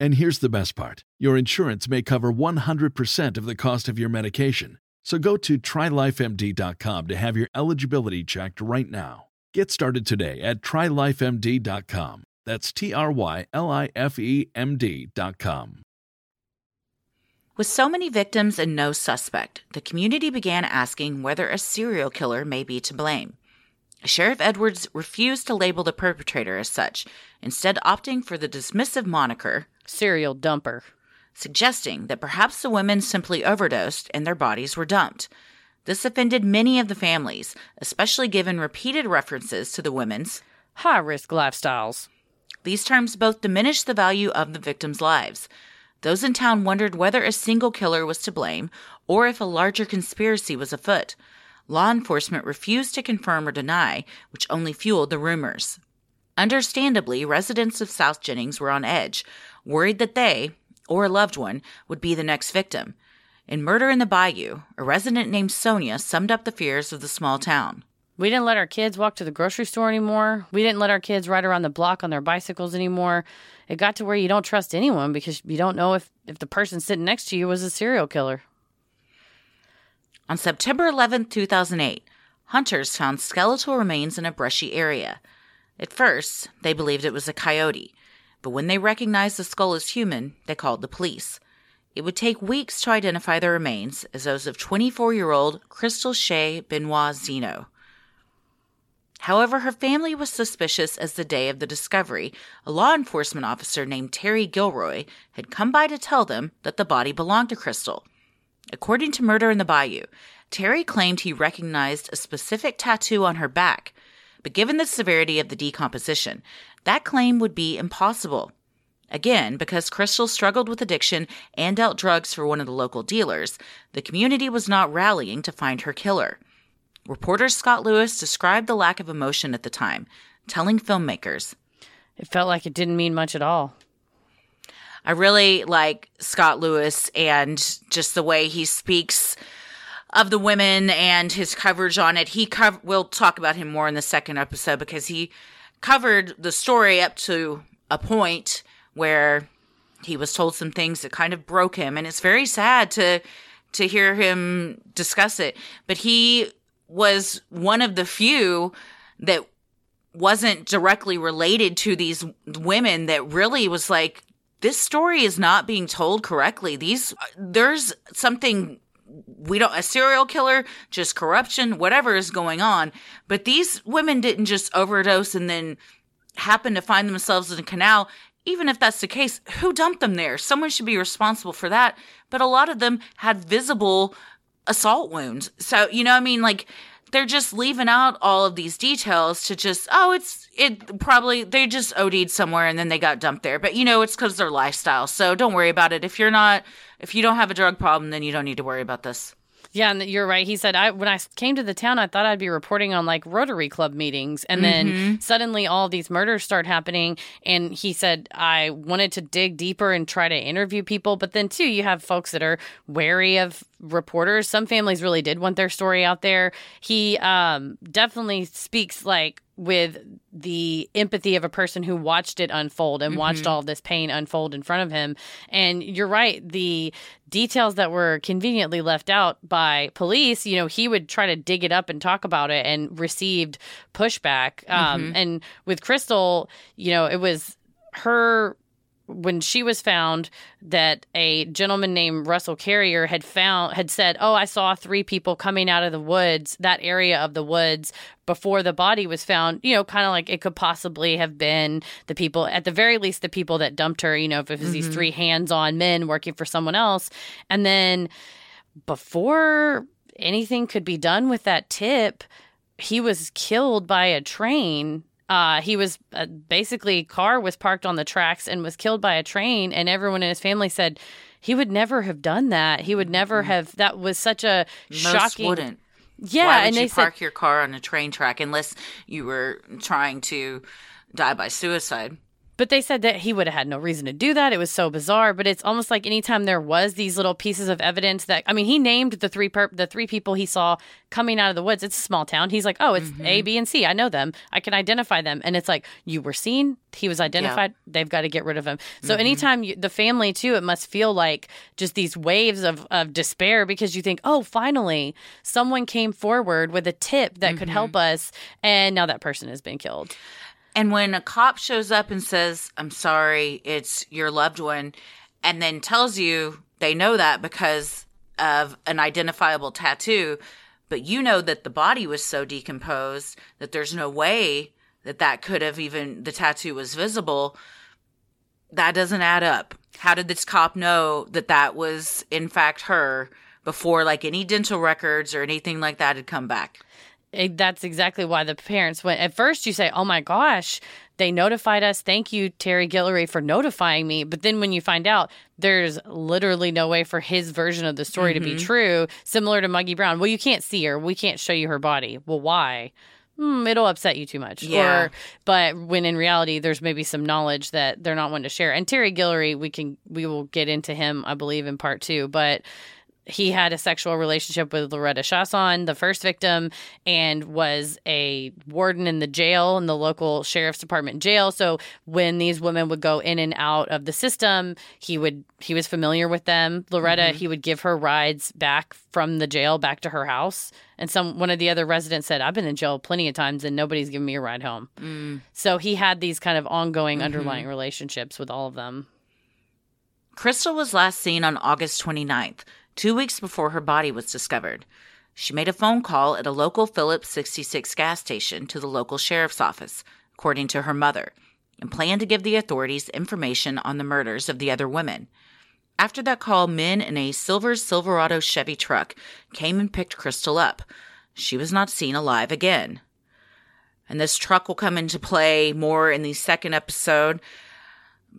And here's the best part your insurance may cover 100% of the cost of your medication. So go to trylifemd.com to have your eligibility checked right now. Get started today at trylifemd.com. That's T R Y L I F E M D.com. With so many victims and no suspect, the community began asking whether a serial killer may be to blame. Sheriff Edwards refused to label the perpetrator as such, instead, opting for the dismissive moniker serial dumper, suggesting that perhaps the women simply overdosed and their bodies were dumped. This offended many of the families, especially given repeated references to the women's high risk lifestyles. These terms both diminished the value of the victims' lives. Those in town wondered whether a single killer was to blame or if a larger conspiracy was afoot. Law enforcement refused to confirm or deny, which only fueled the rumors. Understandably, residents of South Jennings were on edge, worried that they, or a loved one, would be the next victim. In Murder in the Bayou, a resident named Sonia summed up the fears of the small town. We didn't let our kids walk to the grocery store anymore. We didn't let our kids ride around the block on their bicycles anymore. It got to where you don't trust anyone because you don't know if, if the person sitting next to you was a serial killer. On September 11, 2008, hunters found skeletal remains in a brushy area. At first, they believed it was a coyote, but when they recognized the skull as human, they called the police. It would take weeks to identify the remains as those of 24 year old Crystal Shea Benoit Zeno. However, her family was suspicious as the day of the discovery, a law enforcement officer named Terry Guillory had come by to tell them that the body belonged to Crystal. According to Murder in the Bayou, Terry claimed he recognized a specific tattoo on her back, but given the severity of the decomposition, that claim would be impossible. Again, because Crystal struggled with addiction and dealt drugs for one of the local dealers, the community was not rallying to find her killer. Reporter Scott Lewis described the lack of emotion at the time, telling filmmakers, It felt like it didn't mean much at all. I really like Scott Lewis and just the way he speaks of the women and his coverage on it. He cov- we'll talk about him more in the second episode because he covered the story up to a point where he was told some things that kind of broke him and it's very sad to to hear him discuss it. But he was one of the few that wasn't directly related to these women that really was like this story is not being told correctly. These there's something we don't a serial killer, just corruption, whatever is going on. But these women didn't just overdose and then happen to find themselves in a canal. Even if that's the case, who dumped them there? Someone should be responsible for that. But a lot of them had visible assault wounds. So, you know, I mean, like they're just leaving out all of these details to just oh it's it probably they just OD'd somewhere and then they got dumped there. But you know it's because their lifestyle. So don't worry about it. If you're not if you don't have a drug problem then you don't need to worry about this Yeah, and you're right. He said, "I when I came to the town, I thought I'd be reporting on like Rotary Club meetings, and then suddenly all these murders start happening." And he said, "I wanted to dig deeper and try to interview people, but then too, you have folks that are wary of reporters. Some families really did want their story out there. He um, definitely speaks like." With the empathy of a person who watched it unfold and watched all this pain unfold in front of him. And you're right, the details that were conveniently left out by police, you know, he would try to dig it up and talk about it and received pushback. Um, and with Crystal, you know, it was her when she was found that a gentleman named Russell Carrier had found had said, "Oh, I saw three people coming out of the woods, that area of the woods before the body was found." You know, kind of like it could possibly have been the people at the very least the people that dumped her, you know, if it was these mm-hmm. three hands-on men working for someone else. And then before anything could be done with that tip, he was killed by a train. Uh, he was uh, basically car was parked on the tracks and was killed by a train, and everyone in his family said he would never have done that. He would never have. That was such a most shocking. wouldn't Yeah, Why would and you they park said your car on a train track unless you were trying to die by suicide But they said that he would have had no reason to do that. It was so bizarre. But it's almost like anytime there was these little pieces of evidence that I mean, he named the three per- the three people he saw coming out of the woods. It's a small town. He's like, oh, it's A, mm-hmm. B, and C. I know them. I can identify them. And it's like you were seen. He was identified. They've got to get rid of him. So mm-hmm. anytime you, the family too, it must feel like just these waves of of despair because you think, oh, finally someone came forward with a tip that could help mm-hmm. us, and now that person has been killed. And when a cop shows up and says, I'm sorry, it's your loved one, and then tells you they know that because of an identifiable tattoo, but you know that the body was so decomposed that there's no way that that could have even, the tattoo was visible, that doesn't add up. How did this cop know that that was in fact her before like any dental records or anything like that had come back? It, that's exactly why the parents went. At first, you say, "Oh my gosh, they notified us. Thank you, Terry Guillory, for notifying me." But then when you find out there's literally no way for his version of the story to be true, similar to Muggy Brown. Well, you can't see her. We can't show you her body. Well, why? Hmm, it'll upset you too much. Yeah. Or, but when in reality, there's maybe some knowledge that they're not one to share. And Terry Guillory, we can we will get into him, I believe, in part two. But he had a sexual relationship with Loretta Chaisson, the first victim, and was a warden in the jail, in the local sheriff's department jail. So when these women would go in and out of the system, he would he was familiar with them. Loretta, mm-hmm. he would give her rides back from the jail back to her house. And some one of the other residents said, "I've been in jail plenty of times, and nobody's given me a ride home." Mm. So he had these kind of ongoing mm-hmm. underlying relationships with all of them. Crystal was last seen on August 29th, two weeks before her body was discovered. She made a phone call at a local Phillips 66 gas station to the local sheriff's office, according to her mother, and planned to give the authorities information on the murders of the other women. After that call, men in a silver Silverado Chevy truck came and picked Crystal up. She was not seen alive again. And this truck will come into play more in the second episode.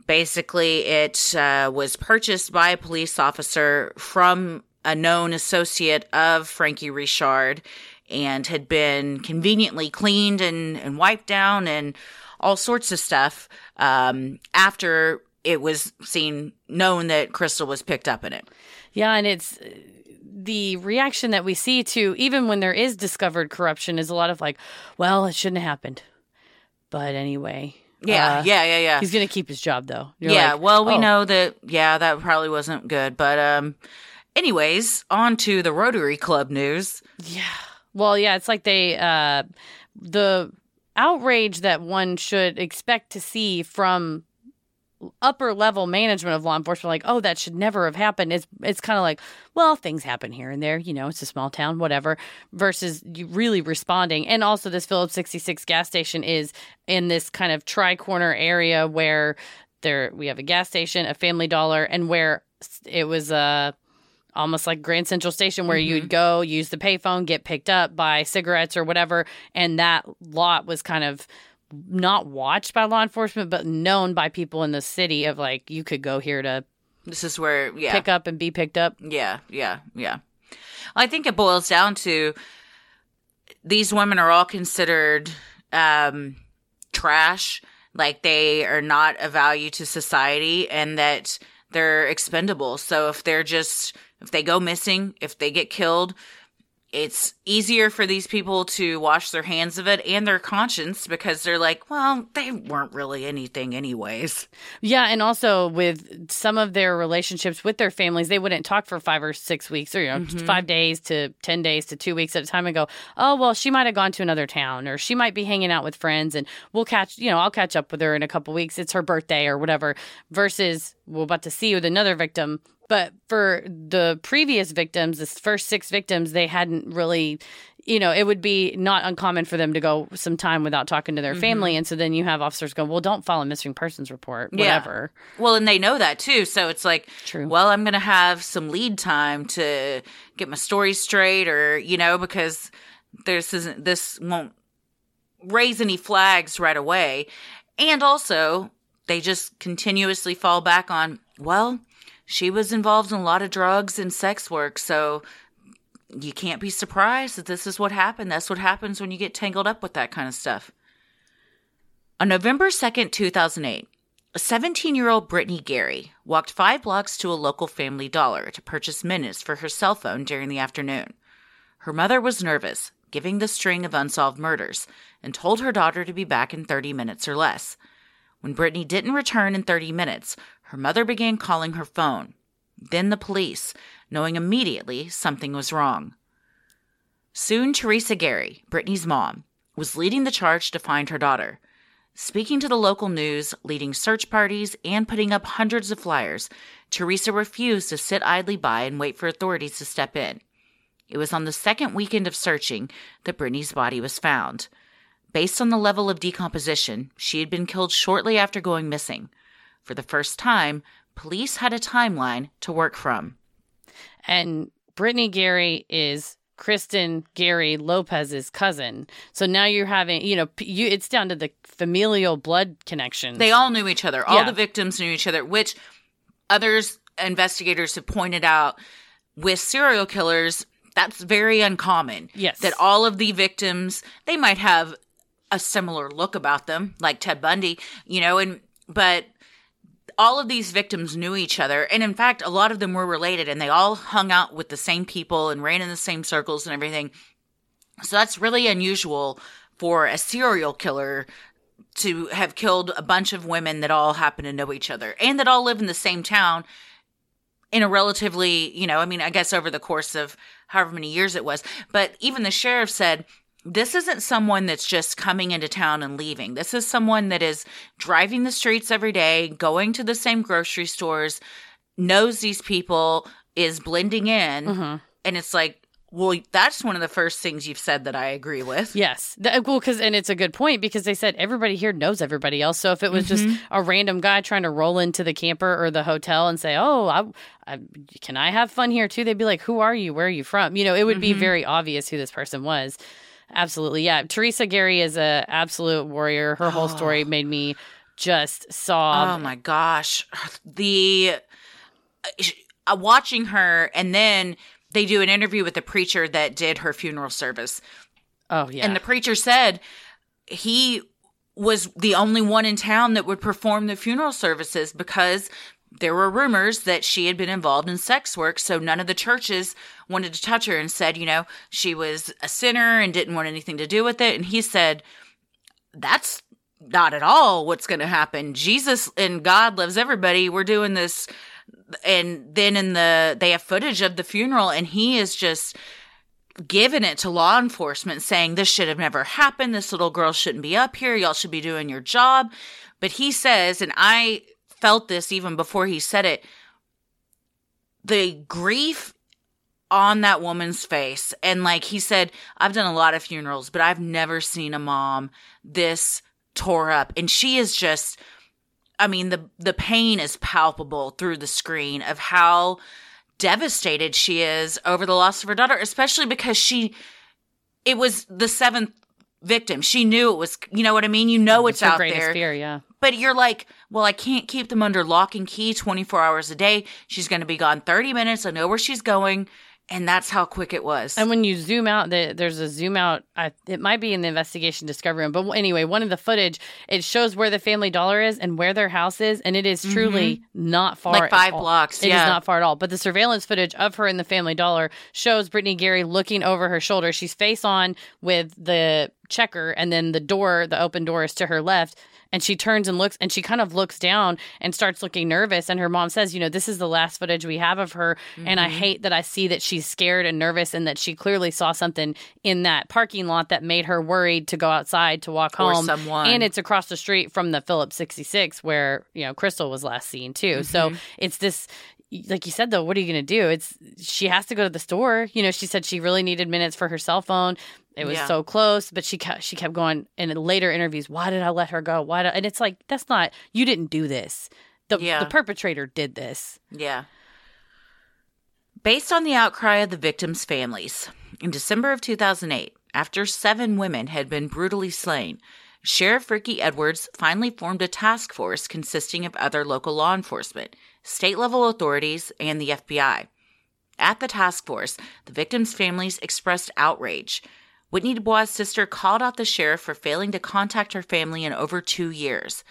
Basically, it uh, was purchased by a police officer from a known associate of Frankie Richard and had been conveniently cleaned and, and wiped down and all sorts of stuff um, after it was seen known that Crystal was picked up in it. Yeah, and it's the reaction that we see to even when there is discovered corruption is a lot of like, well, it shouldn't have happened. But anyway. Yeah, uh, yeah, yeah, yeah. He's going to keep his job though. You're yeah, like, well, we oh. know that yeah, that probably wasn't good, but um anyways, on to the Rotary Club news. Yeah. Well, yeah, it's like they uh the outrage that one should expect to see from upper level management of law enforcement like oh that should never have happened. It's it's kind of like well things happen here and there you know it's a small town whatever versus you really responding. And also this Phillips 66 gas station is in this kind of tri-corner area where there we have a gas station a family dollar and where it was uh almost like Grand Central Station where you'd go use the payphone get picked up buy cigarettes or whatever and that lot was kind of not watched by law enforcement, but known by people in the city of like you could go here to This is where yeah. pick up and be picked up. Yeah, yeah, yeah. I think it boils down to these women are all considered um, trash, like they are not a value to society, and that they're expendable. So if they're just if they go missing, if they get killed, it's easier for these people to wash their hands of it and their conscience because they're like, well, they weren't really anything anyways. Yeah, and also with some of their relationships with their families, they wouldn't talk for five or six weeks, or you know, Mhm. five days to ten days to two weeks at a time, and go, oh well, she might have gone to another town, or she might be hanging out with friends, and we'll catch, you know, I'll catch up with her in a couple weeks. It's her birthday or whatever. Versus we're about to see with another victim. But for the previous victims, the first six victims, they hadn't really, you know, it would be not uncommon for them to go some time without talking to their Mhm. family. And so then you have officers go, well, don't file a missing persons report, Yeah. whatever. Well, and they know that too. So it's like, True. well, I'm going to have some lead time to get my story straight or, you know, because this isn't, this won't raise any flags right away. And also, they just continuously fall back on, well, she was involved in a lot of drugs and sex work. So you can't be surprised that this is what happened. That's what happens when you get tangled up with that kind of stuff. On November 2nd, 2008, a 17 year old Brittany Gary walked five blocks to a local family dollar to purchase minutes for her cell phone during the afternoon. Her mother was nervous, giving the string of unsolved murders, and told her daughter to be back in 30 minutes or less. When Brittany didn't return in 30 minutes, her mother began calling her phone. Then the police, knowing immediately something was wrong. Soon, Teresa Gary, Brittany's mom, was leading the charge to find her daughter. Speaking to the local news, leading search parties, and putting up hundreds of flyers, Teresa refused to sit idly by and wait for authorities to step in. It was on the second weekend of searching that Brittany's body was found. Based on the level of decomposition, she had been killed shortly after going missing. For the first time, police had a timeline to work from. And Brittany Gary is Kristen Gary Lopez's cousin. So now you're having, you know, you it's down to the familial blood connections. They all knew each other. All Yeah. the victims knew each other, which others investigators have pointed out with serial killers, that's very uncommon. Yes. That all of the victims, they might have a similar look about them, like Ted Bundy, you know, and but all of these victims knew each other. And in fact, a lot of them were related and they all hung out with the same people and ran in the same circles and everything. So that's really unusual for a serial killer to have killed a bunch of women that all happen to know each other and that all live in the same town in a relatively, you know, I mean, I guess over the course of however many years it was. But even the sheriff said, this isn't someone that's just coming into town and leaving. This is someone that is driving the streets every day, going to the same grocery stores, knows these people, is blending in. Mhm. And it's like, well, that's one of the first things you've said that I agree with. Yes. That, well, because, and it's a good point because they said everybody here knows everybody else. So if it was just Mhm. a random guy trying to roll into the camper or the hotel and say, oh, I, I, can I have fun here too? They'd be like, who are you? Where are you from? You know, it would be Mhm. very obvious who this person was. Absolutely. Yeah. Teresa Gary is a absolute warrior. Her whole story made me just sob. oh my gosh. The uh, watching her and then they do an interview with the preacher that did her funeral service. Oh, yeah. And the preacher said he was the only one in town that would perform the funeral services because there were rumors that she had been involved in sex work. So none of the churches wanted to touch her and said, you know, she was a sinner and didn't want anything to do with it. And he said, that's not at all what's going to happen. Jesus and God loves everybody. We're doing this. And then in the, they have footage of the funeral and he is just giving it to law enforcement saying this should have never happened. This little girl shouldn't be up here. Y'all should be doing your job. But he says, and I felt this even before he said it, the grief on that woman's face. And like he said, I've done a lot of funerals, but I've never seen a mom this tore up. And she is just, I mean, the, the pain is palpable through the screen of how devastated she is over the loss of her daughter, especially because she, it was the seventh victim. She knew it was, you know what I mean? You know it's, her out there. fear, yeah. But you're like, well, I can't keep them under lock and key 24 hours a day. She's going to be gone 30 minutes. I know where she's going. And that's how quick it was. And when you zoom out, the, there's a zoom out. I, it might be in the investigation discovery room, but anyway, one of the footage it shows where the Family Dollar is and where their house is, and it is truly mm-hmm. not far. Like five all. blocks, It is yeah. not far at all. But the surveillance footage of her in the Family Dollar shows Brittany Gary looking over her shoulder. She's face on with the checker, and then the door, the open door, is to her left. And she turns and looks, and she kind of looks down and starts looking nervous. And her mom says, "You know, this is the last footage we have of her, and I Mhm. hate that I see that she's scared and nervous, and that she clearly saw something in that parking lot that made her worried to go outside to walk Or home. someone. And it's across the street from the Phillips 66 where you know Crystal was last seen too. So Mhm. it's this." Like you said, though, what are you going to do? It's she has to go to the store. You know, she said she really needed minutes for her cell phone. It was Yeah. so close, but she kept she kept going. in later interviews, why did I let her go? Why? Did, and it's like that's not you didn't do this. The Yeah. the perpetrator did this. Yeah. Based on the outcry of the victims' families, in December of 2008, after seven women had been brutally slain, Sheriff Ricky Edwards finally formed a task force consisting of other local law enforcement, state level authorities, and the FBI. At the task force, the victims' families expressed outrage. Whitney Dubois' sister called out the sheriff for failing to contact her family in over two years.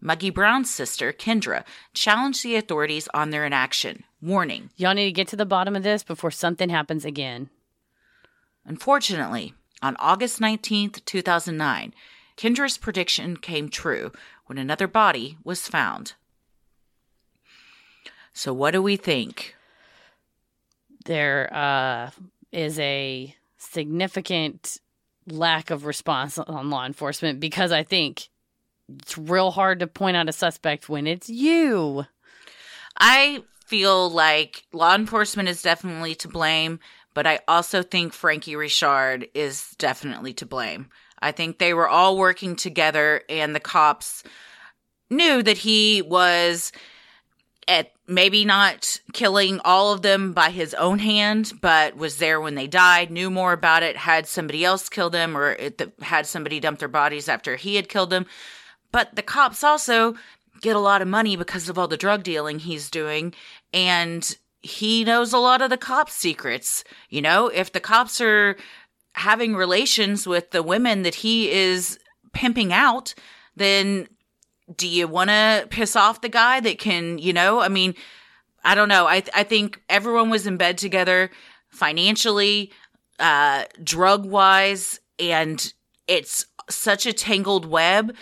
Muggy Brown's sister, Kendra, challenged the authorities on their inaction, warning, Y'all need to get to the bottom of this before something happens again. Unfortunately, on August 19th, 2009, Kendra's prediction came true when another body was found. So, what do we think? There uh, is a significant lack of response on law enforcement because I think it's real hard to point out a suspect when it's you. I feel like law enforcement is definitely to blame, but I also think Frankie Richard is definitely to blame. I think they were all working together, and the cops knew that he was at maybe not killing all of them by his own hand, but was there when they died, knew more about it, had somebody else kill them, or it, had somebody dump their bodies after he had killed them. But the cops also get a lot of money because of all the drug dealing he's doing, and he knows a lot of the cops' secrets. You know, if the cops are having relations with the women that he is pimping out, then do you want to piss off the guy that can, you know, I mean, I don't know. I I think everyone was in bed together financially, uh drug wise and it's such a tangled web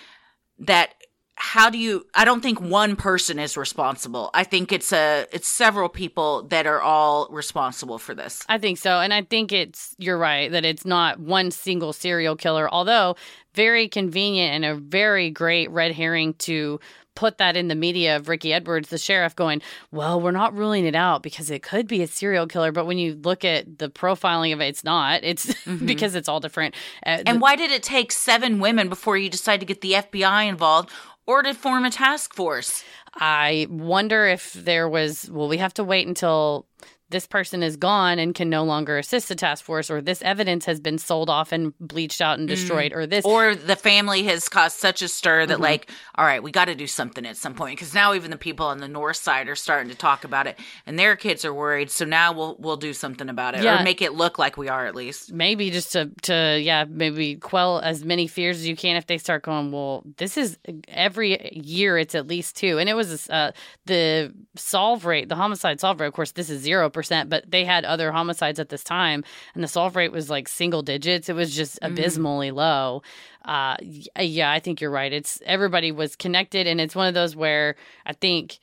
that how do you I don't think one person is responsible. I think it's a it's several people that are all responsible for this. I think so. And I think it's, you're right, that it's not one single serial killer, although very convenient and a very great red herring to put that in the media of Ricky Edwards, the sheriff, going, well, we're not ruling it out because it could be a serial killer. But when you look at the profiling of it, it's not. It's because it's all different. Uh, And why did it take seven women before you decide to get the FBI involved or to form a task force? I wonder if there was, well, we have to wait until this person is gone and can no longer assist the task force, or this evidence has been sold off and bleached out and destroyed, or this. Mm. Or the family has caused such a stir that, Mm-hmm. like, all right, we got to do something at some point because now even the people on the north side are starting to talk about it, and their kids are worried. So now we'll we'll do something about it, Yeah. or make it look like we are at least. maybe just to to yeah maybe quell as many fears as you can if they start going well this is every year it's at least two and it was uh the solve rate the homicide solve rate of course this is zero percent but they had other homicides at this time and the solve rate was like single digits. It was just abysmally low. Uh yeah i think you're right. It's everybody was connected and it's one of those where i think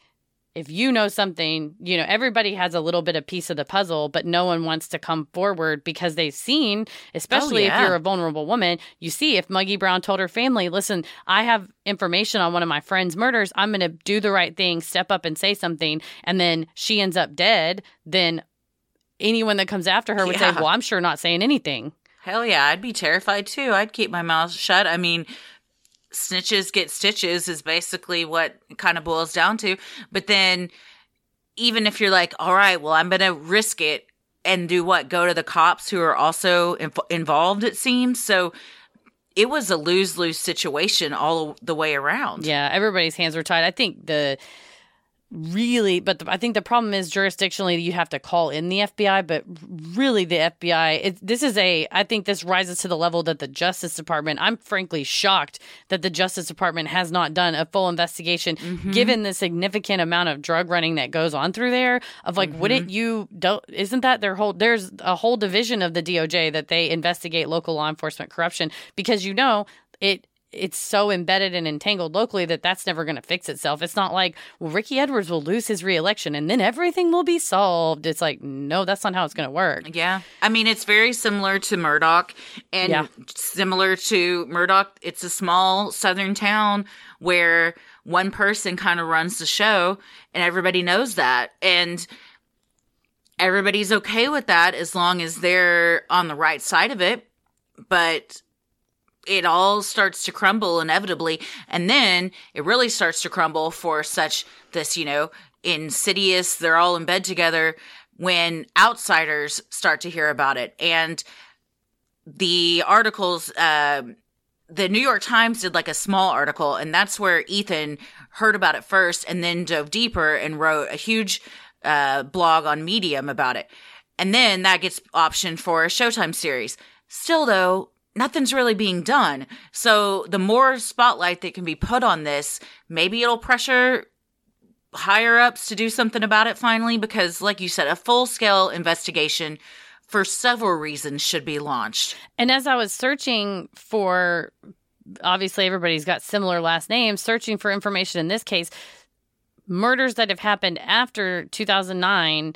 if you know something, you know, everybody has a little bit of piece of the puzzle, but no one wants to come forward because they've seen, especially yeah. if you're a vulnerable woman, you see if Muggy Brown told her family, listen, I have information on one of my friend's murders. I'm going to do the right thing, step up and say something. And then she ends up dead. Then anyone that comes after her would say, well, I'm sure not saying anything. Hell yeah, I'd be terrified too. I'd keep my mouth shut. I mean, snitches get stitches is basically what kind of boils down to. But then, even if you're like, all right, well, I'm going to risk it and do what? Go to the cops who are also inv- involved, it seems. So it was a lose lose situation all the way around. Yeah, everybody's hands were tied. I think the really, but the, I think the problem is jurisdictionally you have to call in the FBI, but really the FBI. It, this is a. I think this rises to the level that the Justice Department. I'm frankly shocked that the Justice Department has not done a full investigation, mm-hmm. given the significant amount of drug running that goes on through there. Of like, wouldn't mm-hmm. you? Don't, isn't that their whole? There's a whole division of the DOJ that they investigate local law enforcement corruption because you know it it's so embedded and entangled locally that that's never going to fix itself. It's not like, well, Ricky Edwards will lose his reelection and then everything will be solved. It's like, no, that's not how it's going to work. Yeah. I mean, it's very similar to Murdaugh and Yeah. similar to Murdaugh. It's a small southern town where one person kind of runs the show and everybody knows that. And everybody's okay with that as long as they're on the right side of it. But it all starts to crumble inevitably. And then it really starts to crumble for such this, you know, insidious, they're all in bed together when outsiders start to hear about it. And the articles, uh, the New York Times did like a small article, and that's where Ethan heard about it first and then dove deeper and wrote a huge uh, blog on Medium about it. And then that gets optioned for a Showtime series. Still, though, nothing's really being done. So the more spotlight that can be put on this, maybe it'll pressure higher ups to do something about it finally, because, like you said, a full scale investigation for several reasons should be launched. And as I was searching for, obviously everybody's got similar last names, searching for information in this case, murders that have happened after 2009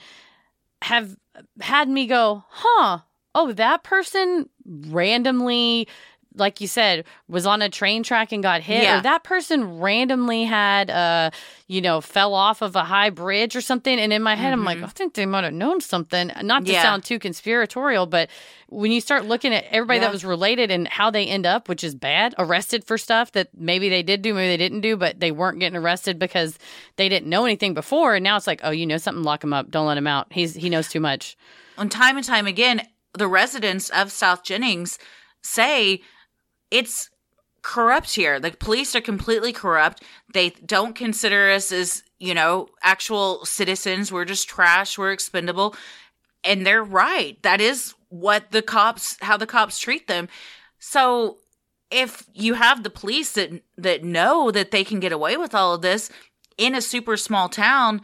have had me go, huh, oh, that person randomly. Like you said, was on a train track and got hit, Yeah. or that person randomly had, uh, you know, fell off of a high bridge or something. And in my head, I'm like, I think they might have known something. Not to Yeah. sound too conspiratorial, but when you start looking at everybody Yeah. that was related and how they end up, which is bad, arrested for stuff that maybe they did do, maybe they didn't do, but they weren't getting arrested because they didn't know anything before. And now it's like, oh, you know something, lock him up, don't let him out. He's he knows too much. And time and time again, the residents of South Jennings say it's corrupt here. The police are completely corrupt. They don't consider us as, you know, actual citizens. We're just trash. We're expendable. And they're right. That is what the cops, how the cops treat them. So if you have the police that, that know that they can get away with all of this in a super small town,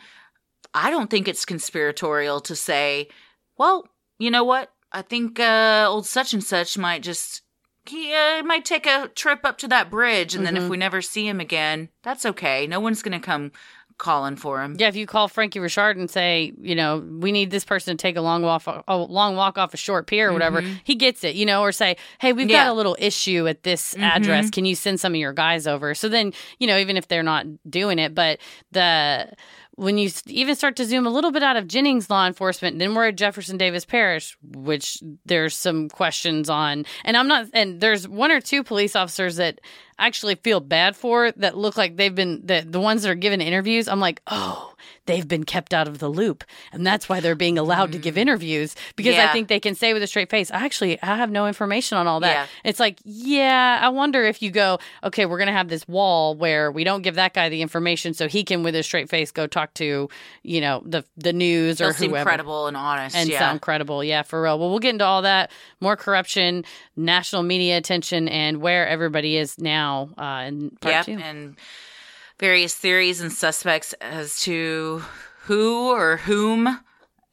I don't think it's conspiratorial to say, well, you know what? I think uh, old such and such might just he uh, might take a trip up to that bridge, and then if we never see him again, that's okay. No one's gonna come calling for him. Yeah, if you call Frankie Richard and say, you know, we need this person to take a long walk, a long walk off a short pier or whatever, he gets it, you know, or say, hey, we've Yeah. got a little issue at this address. Can you send some of your guys over? So then, you know, even if they're not doing it, but the when you even start to zoom a little bit out of Jennings law enforcement, then we're at Jefferson Davis Parish, which there's some questions on. And I'm not, and there's one or two police officers that actually feel bad for that look like they've been the the ones that are given interviews. I'm like, oh, they've been kept out of the loop, and that's why they're being allowed to give mm. interviews because I think they can say with a straight face, actually, I have no information on all that. Yeah. It's like, yeah, I wonder if you go, okay, we're gonna have this wall where we don't give that guy the information, so he can with a straight face go talk to, you know, the the news They'll or seem whoever credible and honest. and yeah. sound credible. Yeah, for real. Well, we'll get into all that, more corruption, national media attention, and where everybody is now uh, in part yep, two. and various theories and suspects as to who or whom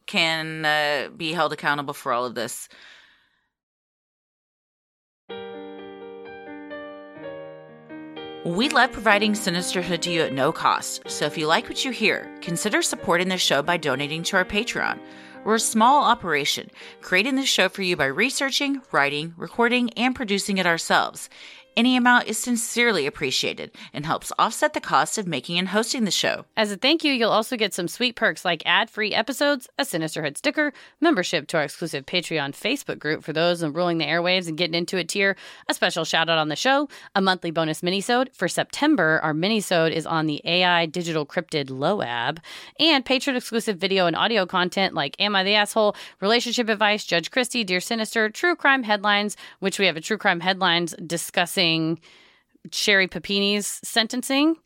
can uh, be held accountable for all of this. We love providing Sinisterhood to you at no cost, so if you like what you hear, consider supporting the show by donating to our Patreon. We're a small operation, creating this show for you by researching, writing, recording, and producing it ourselves. Any amount is sincerely appreciated and helps offset the cost of making and hosting the show. As a thank you, you'll also get some sweet perks like ad free episodes, a Sinisterhood sticker, membership to our exclusive Patreon Facebook group for those ruling the airwaves and getting into it tier, a special shout out on the show, a monthly bonus minisode. For September, our minisode is on the AI digital cryptid Loab, and patron exclusive video and audio content like Am I the Asshole, Relationship Advice, Judge Christie, Dear Sinister, True Crime Headlines, which we have a True Crime Headlines discussing Sherri Papini's sentencing,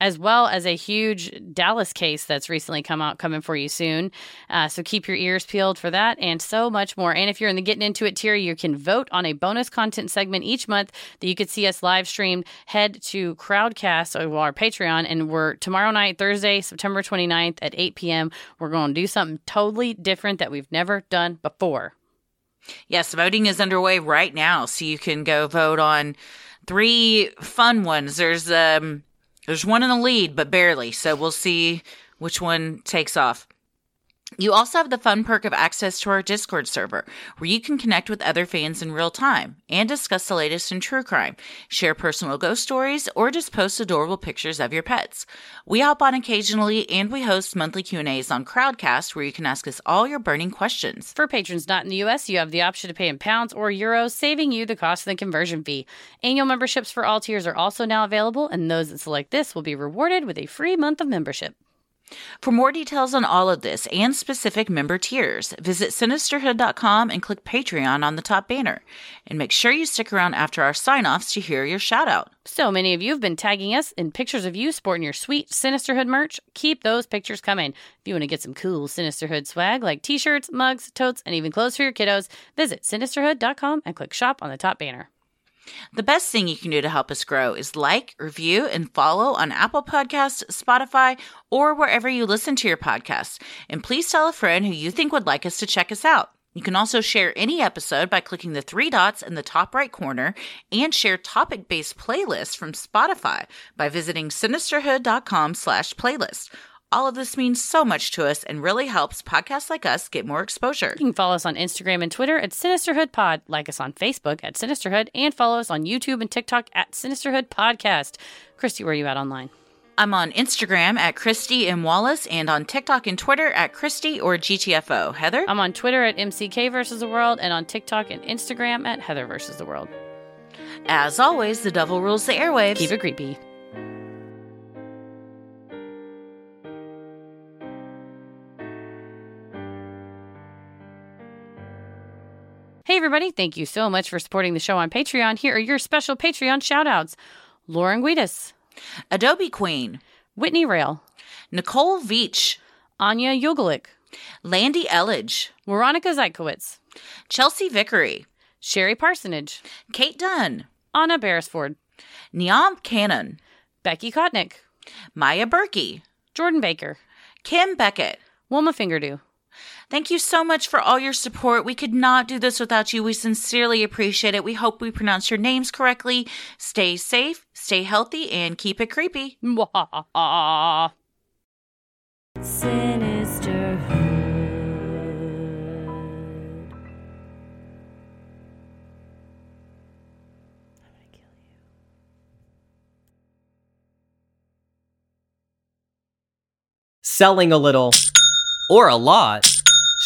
as well as a huge Dallas case that's recently come out, coming for you soon. Uh, so keep your ears peeled for that and so much more. And if you're in the Getting Into It tier, you can vote on a bonus content segment each month that you could see us live streamed. Head to Crowdcast or our Patreon, and we're tomorrow night, Thursday, September 29th at 8 p.m. We're going to do something totally different that we've never done before. Yes, voting is underway right now, so you can go vote on three fun ones. There's um there's one in the lead, but barely. So we'll see which one takes off. You also have the fun perk of access to our Discord server, where you can connect with other fans in real time and discuss the latest in true crime, share personal ghost stories, or just post adorable pictures of your pets. We hop on occasionally, and we host monthly Q&As on Crowdcast, where you can ask us all your burning questions. For patrons not in the US, you have the option to pay in pounds or euros, saving you the cost of the conversion fee. Annual memberships for all tiers are also now available, and those that select this will be rewarded with a free month of membership. For more details on all of this and specific member tiers, visit sinisterhood.com and click Patreon on the top banner. And make sure you stick around after our sign offs to hear your shout out. So many of you have been tagging us in pictures of you sporting your sweet Sinisterhood merch. Keep those pictures coming. If you want to get some cool Sinisterhood swag like t shirts, mugs, totes, and even clothes for your kiddos, visit sinisterhood.com and click shop on the top banner. The best thing you can do to help us grow is like, review, and follow on Apple Podcasts, Spotify, or wherever you listen to your podcasts. And please tell a friend who you think would like us to check us out. You can also share any episode by clicking the three dots in the top right corner and share topic-based playlists from Spotify by visiting sinisterhood.com slash playlist. All of this means so much to us and really helps podcasts like us get more exposure. You can follow us on Instagram and Twitter at Sinisterhood Pod, like us on Facebook at Sinisterhood, and follow us on YouTube and TikTok at Sinisterhood Podcast. Christy, where are you at online? I'm on Instagram at Christy M. Wallace and on TikTok and Twitter at Christy or GTFO. Heather? I'm on Twitter at MCK versus the world and on TikTok and Instagram at Heather versus the world. As always, the devil rules the airwaves. Keep it creepy. Hey, everybody. Thank you so much for supporting the show on Patreon. Here are your special Patreon shout outs Lauren Guidas, Adobe Queen, Whitney Rail, Nicole Veach, Anya Yogelik, Landy Elledge, Veronica Zeitkowitz, Chelsea Vickery, Sherry Parsonage, Kate Dunn, Anna Beresford, Neom Cannon, Becky Kotnick, Maya Berkey, Jordan Baker, Kim Beckett. Wilma Fingerdew. Thank you so much for all your support. We could not do this without you. We sincerely appreciate it. We hope we pronounce your names correctly. Stay safe, stay healthy, and keep it creepy. Mwahaha. Sinisterhood. I'm gonna kill you. Selling a little or a lot,